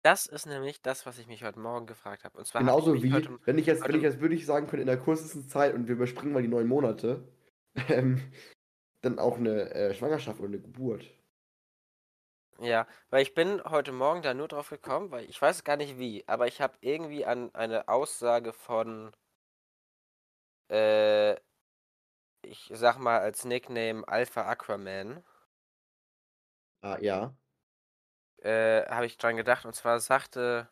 Das ist nämlich das, was ich mich heute Morgen gefragt habe. Und zwar ich Genauso mich wie, heute, wenn ich jetzt, wenn ich jetzt wirklich sagen könnte, in der kurzesten Zeit und wir überspringen mal die neun Monate, ähm, dann auch eine äh, Schwangerschaft oder eine Geburt. Ja, weil ich bin heute Morgen da nur drauf gekommen, weil ich weiß gar nicht wie, aber ich habe irgendwie an eine Aussage von, äh, ich sag mal als Nickname Alpha Aquaman, Ah, ja. Äh, habe ich dran gedacht. Und zwar sagte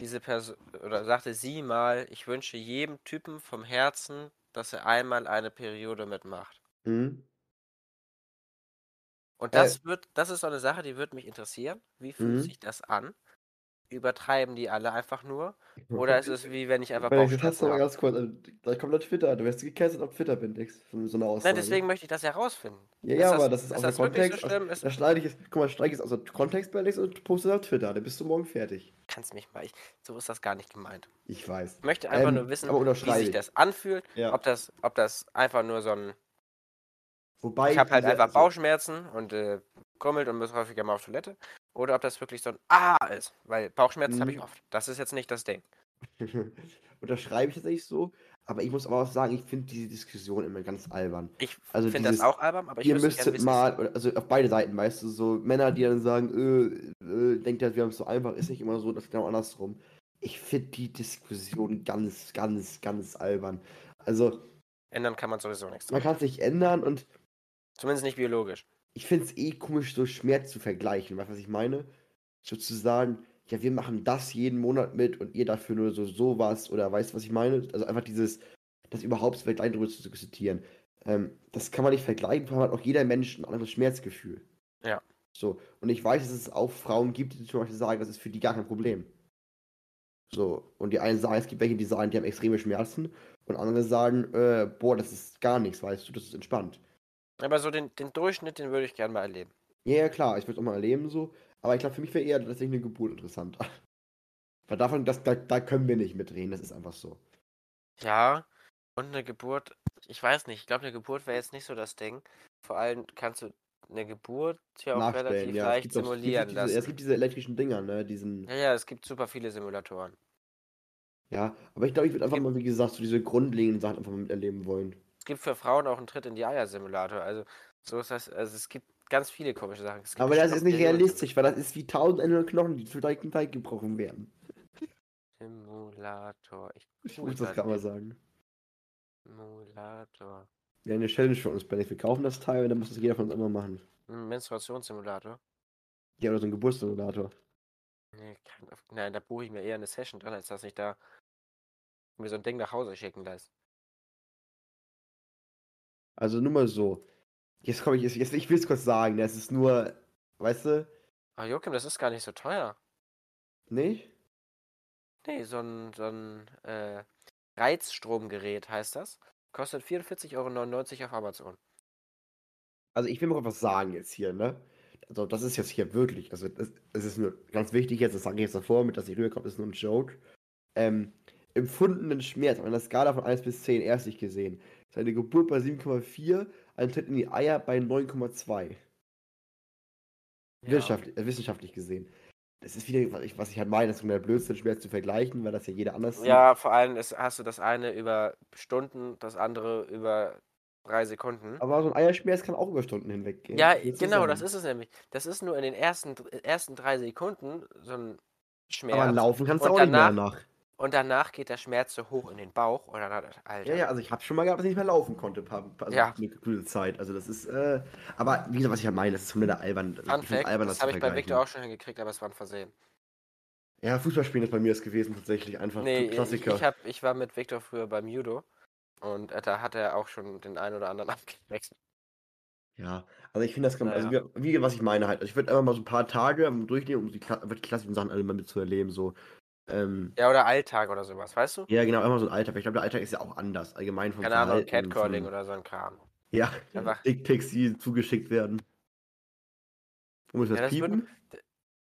diese Person, oder sagte sie mal, ich wünsche jedem Typen vom Herzen, dass er einmal eine Periode mitmacht. Hm? Und Äh. das wird, das ist so eine Sache, die würde mich interessieren. Wie fühlt Mhm. sich das an? Übertreiben die alle einfach nur? Oder ist es wie wenn ich einfach das Bauchschmerzen du mal habe? ganz kurz, also, da kommt auf Twitter, du wirst gecancelt auf Twitter, Bendix, von so einer Aussage. Nein, deswegen möchte ich das herausfinden. Ja, ja, das- aber das ist, aus das dem wirklich so Kontext. schlimm? aus, da schneide ich es, guck mal, streich es aus dem Kontext, Bendix, und poste es auf Twitter, dann bist du morgen fertig. Kannst mich mal. Ich, so ist das gar nicht gemeint. Ich weiß. Ich möchte einfach Ähm, nur wissen, wie sich ich. das anfühlt. Ja. Ob das, ob das einfach nur so ein. Wobei Ich habe halt einfach so- Bauchschmerzen und äh, krummelt und muss häufiger mal auf Toilette. Oder ob das wirklich so ein Ah ist. Weil Bauchschmerzen habe ich Mhm. oft. Das ist jetzt nicht das Ding. unterschreibe ich tatsächlich so. Aber ich muss aber auch sagen, ich finde diese Diskussion immer ganz albern. Ich Also finde das auch albern, aber ich Ihr müsstet wissen. mal, also auf beide Seiten, weißt du, so Männer, die dann sagen, äh, äh, denkt ihr, wir haben es so einfach, ist nicht immer so, das ist genau andersrum. Ich finde die Diskussion ganz, ganz, ganz albern. Also, Ändern kann man sowieso nichts. man kann es nicht ändern und Zumindest nicht biologisch. Ich finde es eh komisch, so Schmerz zu vergleichen. Weißt du, was ich meine? So zu sagen, ja, wir machen das jeden Monat mit und ihr dafür nur so sowas oder weißt du, was ich meine? Also einfach dieses, das überhaupt zu vergleichen, darüber zu diskutieren. Ähm, das kann man nicht vergleichen, vor allem hat auch jeder Mensch ein anderes Schmerzgefühl. Ja. So, und ich weiß, dass es auch Frauen gibt, die zum Beispiel sagen, das ist für die gar kein Problem. So, und die einen sagen, es gibt welche, die sagen, die haben extreme Schmerzen und andere sagen, äh, boah, das ist gar nichts, weißt du, das ist entspannt. Aber so den, den Durchschnitt, den würde ich gerne mal erleben. Ja, ja, klar, ich würde es auch mal erleben so. Aber ich glaube, für mich wäre eher tatsächlich eine Geburt interessanter. Weil davon, das, da, da können wir nicht mitreden, das ist einfach so. Ja, und eine Geburt, ich weiß nicht, ich glaube, eine Geburt wäre jetzt nicht so das Ding. Vor allem kannst du eine Geburt ja auch relativ ja. Leicht gibt, auch, es, gibt simulieren diese, es lassen. gibt diese elektrischen Dinger, ne, diesen, Ja, ja, es gibt super viele Simulatoren. ja. Aber ich glaube, ich würde einfach mal, wie gesagt, so diese grundlegenden Sachen einfach mal miterleben wollen. Es gibt für Frauen auch einen Tritt in die Eier-Simulator. Also, so ist das, also es gibt ganz viele komische Sachen. Aber das ist nicht realistisch, weil das ist wie tausend einzelne Knochen, die zu gleichen Teig gebrochen werden. Simulator. Ich Ich muss das gerade mal sagen. Simulator. Ja, eine Challenge für uns, Ben. Wir kaufen das Teil und dann muss das jeder von uns immer machen. Ein Menstruationssimulator. Ja, oder so ein Geburtssimulator. Nee, kein, nein, da buche ich mir eher eine Session dran, als dass ich da mir so ein Ding nach Hause schicken lässt. Also nur mal so. Jetzt komme ich, jetzt, jetzt, ich will es kurz sagen, das ist nur, weißt du, Aber Joachim, das ist gar nicht so teuer. nicht? Nee, so ein, so ein äh, Reizstromgerät heißt das. Kostet 44,99 Euro auf Amazon. Also ich will mal was sagen jetzt hier, ne? Also das ist jetzt hier wirklich, also das, das ist nur ganz wichtig jetzt, das sage ich jetzt davor, mit dass ich rüberkommt, ist nur ein Joke. Ähm, empfundenen Schmerz auf einer Skala von 1 bis 10 erstlich gesehen. Ist eine Geburt bei 7,4, ein Tritt in die Eier bei 9,2. Ja. Wissenschaftlich, äh, wissenschaftlich gesehen. Das ist wieder, was ich, was ich halt meine, das ist der Blödsinn schwer zu vergleichen, weil das ja jeder anders sieht. Ja, vor allem ist, hast du das eine über Stunden, das andere über drei Sekunden. Aber so ein Eierschmerz kann auch über Stunden hinweg gehen. Ja, Viel genau, das zusammen. ist es nämlich. Das ist nur in den ersten, ersten drei Sekunden so ein Schmerz. Aber laufen kannst du auch nicht mehr danach- danach. Und danach geht der Schmerz so hoch in den Bauch und dann hat Alter. Ja, ja, also ich habe schon mal gehabt, dass ich nicht mehr laufen konnte. Paar, also Ja. Eine gute Zeit. Also das ist, äh, aber wie gesagt, was ich halt meine, das ist komplett albern. Also Fun ich find's Fact, albern, das zu habe ich bei. Victor auch schon hingekriegt, aber es war ein Versehen. Ja, Fußballspielen ist bei mir das gewesen, tatsächlich. Einfach Nee, ich, Klassiker. ich, hab, ich war mit Victor früher beim Judo Und äh, da hat er auch schon den einen oder anderen abgewechselt. Ja, also ich finde das ganz, also Naja. wie, wie was ich meine halt. Also ich würde einfach mal so ein paar Tage durchnehmen, um die wirklich klassischen Sachen alle mal mitzuerleben. So. Ähm, Ja, oder Alltag oder sowas, weißt du? ja, genau, immer so ein Alltag. Ich glaube, der Alltag ist ja auch anders, allgemein vom Keine Ahnung, Catcalling oder so ein Kram. Ja, Einfach- Dickpics, die zugeschickt werden. Und müssen wir Ja, das das piepen?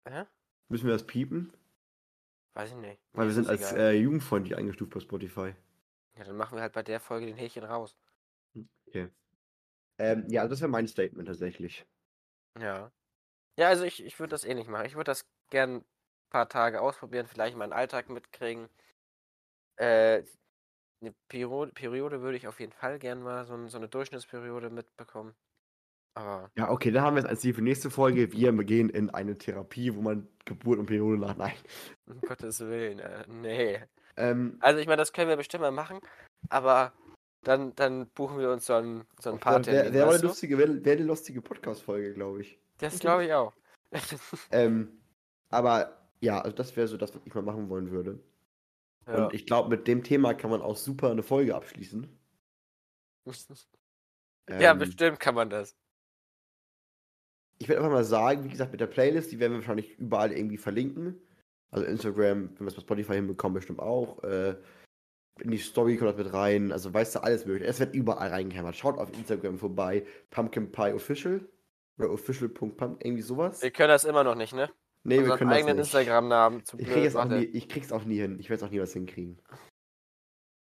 Hä? Müssen wir das piepen? Weiß ich nicht. Weil wir sind als äh, jugendfreundlich eingestuft bei Spotify. Ja, dann machen wir halt bei der Folge den Häkchen raus. Okay. Ähm, ja, das wäre mein Statement tatsächlich. Ja. Ja, also ich, ich würde das eh nicht machen. Ich würde das gern paar Tage ausprobieren, vielleicht meinen Alltag mitkriegen. Äh, eine Periode, Periode würde ich auf jeden Fall gern mal, so, so eine Durchschnittsperiode mitbekommen. Aber Ja, okay, dann haben wir es als Ziel für nächste Folge. Wir gehen in eine Therapie, wo man Geburt und Periode nach. Nein. um Gottes Willen, äh, nee. Ähm, Also ich meine, das können wir bestimmt mal machen, aber dann, dann buchen wir uns so ein, so ein paar wäre wär eine lustige, wär, wär eine lustige Podcast-Folge, glaube ich. Das glaube ich auch. Ähm, aber ja, also das wäre so das, was ich mal machen wollen würde. ja. Und ich glaube, mit dem Thema kann man auch super eine Folge abschließen. ja, Ähm, bestimmt kann man das. Ich werde einfach mal sagen, wie gesagt, mit der Playlist, die werden wir wahrscheinlich überall irgendwie verlinken. Also Instagram, wenn wir es bei Spotify hinbekommen, bestimmt auch. Äh, in die Story kommt das mit rein. Also weißt du, alles mögliche. Es wird überall reingehämmert. Schaut auf Instagram vorbei. Pumpkin Pie Official. Oder official.pump, irgendwie sowas. Wir können das immer noch nicht, ne? Nee, wir können eigenen nicht. Instagram-Namen zu Ich, krieg es auch nie, ich krieg's auch nie hin. Ich werde auch nie was hinkriegen.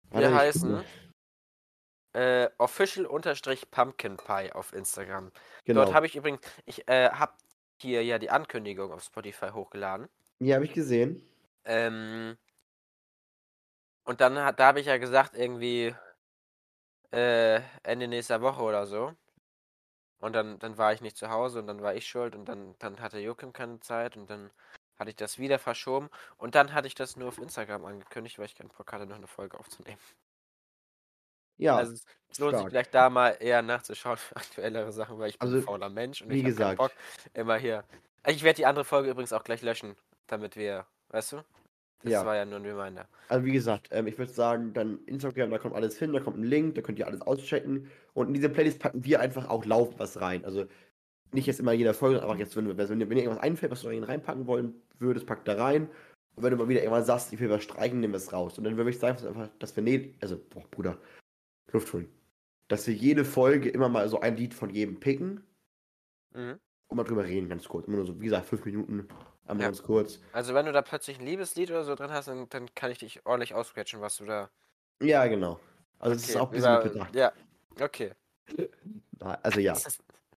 Wir Warte, ich heißen äh, official-pumpkin pie auf Instagram. Genau. Dort habe ich übrigens, ich äh, habe hier ja die Ankündigung auf Spotify hochgeladen. ja, habe ich gesehen. Ähm, und dann hat, da habe ich ja gesagt, irgendwie äh, Ende nächster Woche oder so. Und dann, dann war ich nicht zu Hause und dann war ich schuld und dann, dann hatte Joachim keine Zeit und dann hatte ich das wieder verschoben und dann hatte ich das nur auf Instagram angekündigt, weil ich keinen Bock hatte, noch eine Folge aufzunehmen. Ja, also es lohnt sich stark. vielleicht da mal eher nachzuschauen für aktuellere Sachen, weil ich bin Also, ein fauler Mensch und wie ich habe keinen. Bock immer hier. Ich werde die andere Folge übrigens auch gleich löschen, damit wir, weißt du? Das Ja. war ja nur ein Reminder. Also wie gesagt, ähm, ich würde sagen, dann Instagram, da kommt alles hin, da kommt ein Link, da könnt ihr alles auschecken. Und in diese Playlist packen wir einfach auch laufend was rein. Also nicht jetzt immer jeder Folge, aber jetzt, wenn, wenn, dir- wenn dir irgendwas einfällt, was du da reinpacken wollen würdest, pack da rein. Und wenn du mal wieder irgendwann sagst, ich will was streichen, nimm es raus. Und dann würde ich sagen, dass einfach, dass wir ne, also, boah, Bruder, Luft holen. Dass wir jede Folge immer mal so ein Lied von jedem picken Mhm. und mal drüber reden, ganz kurz. Immer nur so, wie gesagt, fünf Minuten, einmal Ja. ganz kurz. Also wenn du da plötzlich ein Liebeslied oder so drin hast, dann, dann kann ich dich ordentlich ausquetschen, was du da. Ja, genau. Also das ist auch ein bisschen über- bedacht. Ja, okay. Also ja.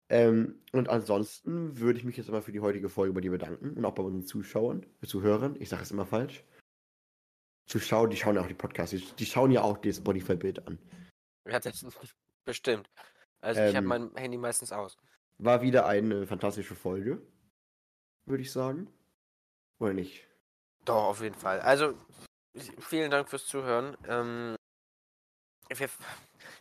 Ähm, und ansonsten würde ich mich jetzt aber für die heutige Folge bei dir bedanken und auch bei unseren Zuschauern, äh, Zuhörern. Ich sage es immer falsch. Zuschauer, die schauen ja auch die Podcasts, die, die schauen ja auch das Spotify-Bild an. Ja, das bestimmt. Also ich habe Ähm, mein Handy meistens aus. War wieder eine fantastische Folge, würde ich sagen. Oder nicht? Doch, auf jeden Fall. Also, vielen Dank fürs Zuhören. Ähm, wir,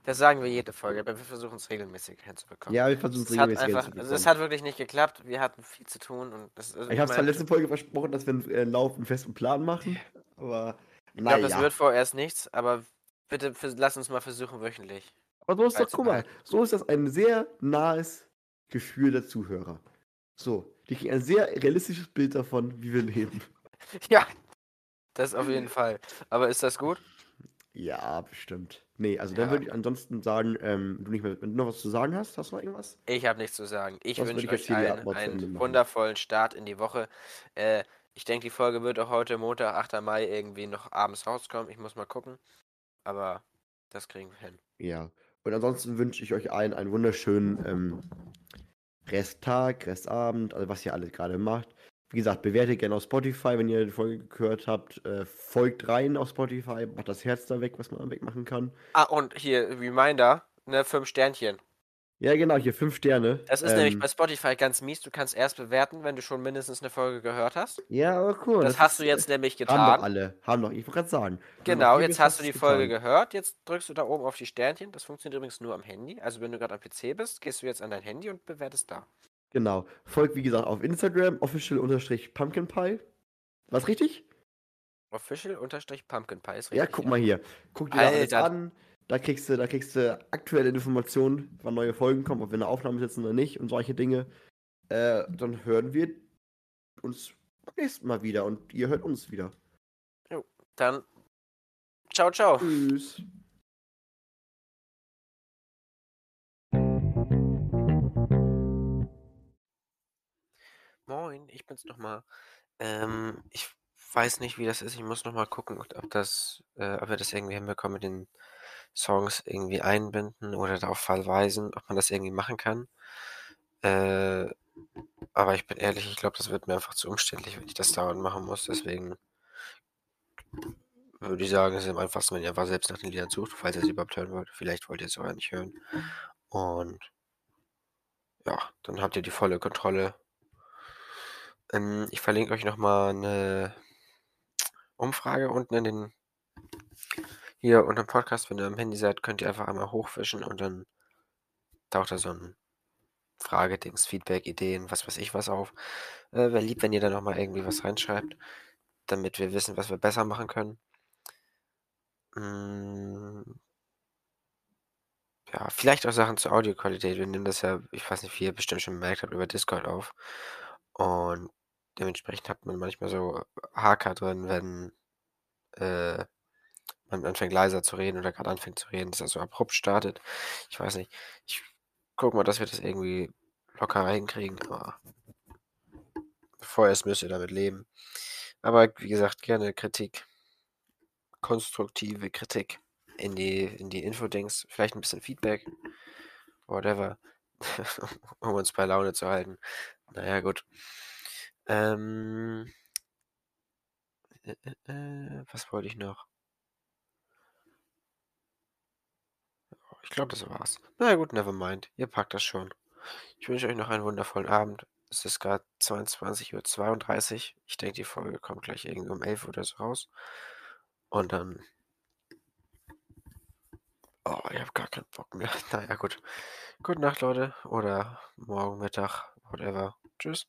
das sagen wir jede Folge, aber wir versuchen es regelmäßig hinzubekommen. Ja, wir versuchen es regelmäßig einfach, also es hinzubekommen. hat wirklich nicht geklappt. Wir hatten viel zu tun und das also Ich habe zwar letzte Folge versprochen, dass wir einen äh, laufenden festen Plan machen, aber ich glaube, das naja. wird vorerst nichts, aber bitte vers- lass uns mal versuchen wöchentlich. Aber so ist doch, guck mal, so ist das ein sehr nahes Gefühl der Zuhörer. So, die kriegen ein sehr realistisches Bild davon, wie wir leben. Ja, das auf jeden Fall. Aber ist das gut? Ja, bestimmt. Nee, also dann Ja. würde ich ansonsten sagen, ähm, du nicht mehr, wenn du noch was zu sagen hast, hast du noch irgendwas? Ich habe nichts zu sagen. Ich wünsche ich euch allen einen wundervollen Start in die Woche. Äh, ich denke, die Folge wird auch heute Montag, 8. Mai, irgendwie noch abends rauskommen. Ich muss mal gucken. Aber das kriegen wir hin. Ja. Und ansonsten wünsche ich euch allen einen wunderschönen ähm, Resttag, Restabend, also was ihr alle gerade macht. Wie gesagt, bewertet gerne auf Spotify, wenn ihr die Folge gehört habt. Äh, folgt rein auf Spotify, macht das Herz da weg, was man wegmachen kann. Ah, und hier, Reminder, ne, fünf Sternchen. Ja, genau, hier fünf Sterne. Das ist ähm, nämlich bei Spotify ganz mies. Du kannst erst bewerten, wenn du schon mindestens eine Folge gehört hast. Ja, aber cool. Das, hast du jetzt nämlich Haben doch getan. alle. Haben doch, ich wollte gerade sagen. Genau, jetzt hast du die Podcasts Folge getan. gehört. Jetzt drückst du da oben auf die Sternchen. Das funktioniert übrigens nur am Handy. Also wenn du gerade am PC bist, gehst du jetzt an dein Handy und bewertest da. Genau. Folgt, wie gesagt, auf Instagram, official-pumpkin pie. Was richtig? Official-Pumpkin Pie ist richtig. Ja, guck mal hier. Guckt dir da alles Alter. an. Da kriegst du, da kriegst du aktuelle Informationen, wann neue Folgen kommen, ob wir eine Aufnahme setzen oder nicht und solche Dinge. Äh, dann hören wir uns beim nächsten Mal wieder und ihr hört uns wieder. Dann ciao, ciao. Tschüss. Moin, ich bin's nochmal. Ähm, ich weiß nicht, wie das ist. Ich muss nochmal gucken, ob das, äh, ob wir das irgendwie hinbekommen mit den Songs irgendwie einbinden oder darauf verweisen, ob man das irgendwie machen kann. Äh, aber ich bin ehrlich, ich glaube, das wird mir einfach zu umständlich, wenn ich das dauernd machen muss. Deswegen würde ich sagen, es ist am einfachsten, wenn ihr einfach selbst nach den Liedern sucht, falls ihr sie überhaupt hören wollt. Vielleicht wollt ihr es sogar nicht hören. Und ja, dann habt ihr die volle Kontrolle. Ähm, ich verlinke euch nochmal eine Umfrage unten in den hier unter dem Podcast, wenn ihr am Handy seid, könnt ihr einfach einmal hochfischen und dann taucht da so ein Fragedings, Feedback, Ideen, was weiß ich was auf. Äh, Wäre lieb, wenn ihr da nochmal irgendwie was reinschreibt, damit wir wissen, was wir besser machen können. Mm, ja, vielleicht auch Sachen zur Audioqualität. Wir nehmen das ja, ich weiß nicht, wie ihr bestimmt schon bemerkt habt, über Discord auf. Und dementsprechend hat man manchmal so Haker drin, wenn äh, anfängt leiser zu reden oder gerade anfängt zu reden, dass er so abrupt startet. Ich weiß nicht. Ich guck mal, dass wir das irgendwie locker hinkriegen, aber vorerst müsst ihr damit leben. Aber wie gesagt, gerne Kritik. Konstruktive Kritik in die, in die Infodings. Vielleicht ein bisschen Feedback. Whatever. um uns bei Laune zu halten. Naja, gut. Ähm, äh, äh, äh, was wollte ich noch? Ich glaube, das war's. Na ja, gut, never mind. Ihr packt das schon. Ich wünsche euch noch einen wundervollen Abend. Es ist gerade 22.32 Uhr. Ich denke, die Folge kommt gleich irgendwie um 11 Uhr oder so raus. Und dann. Oh, ich habe gar keinen Bock mehr. Naja, gut. Gute Nacht, Leute. Oder morgen Mittag. Whatever. Tschüss.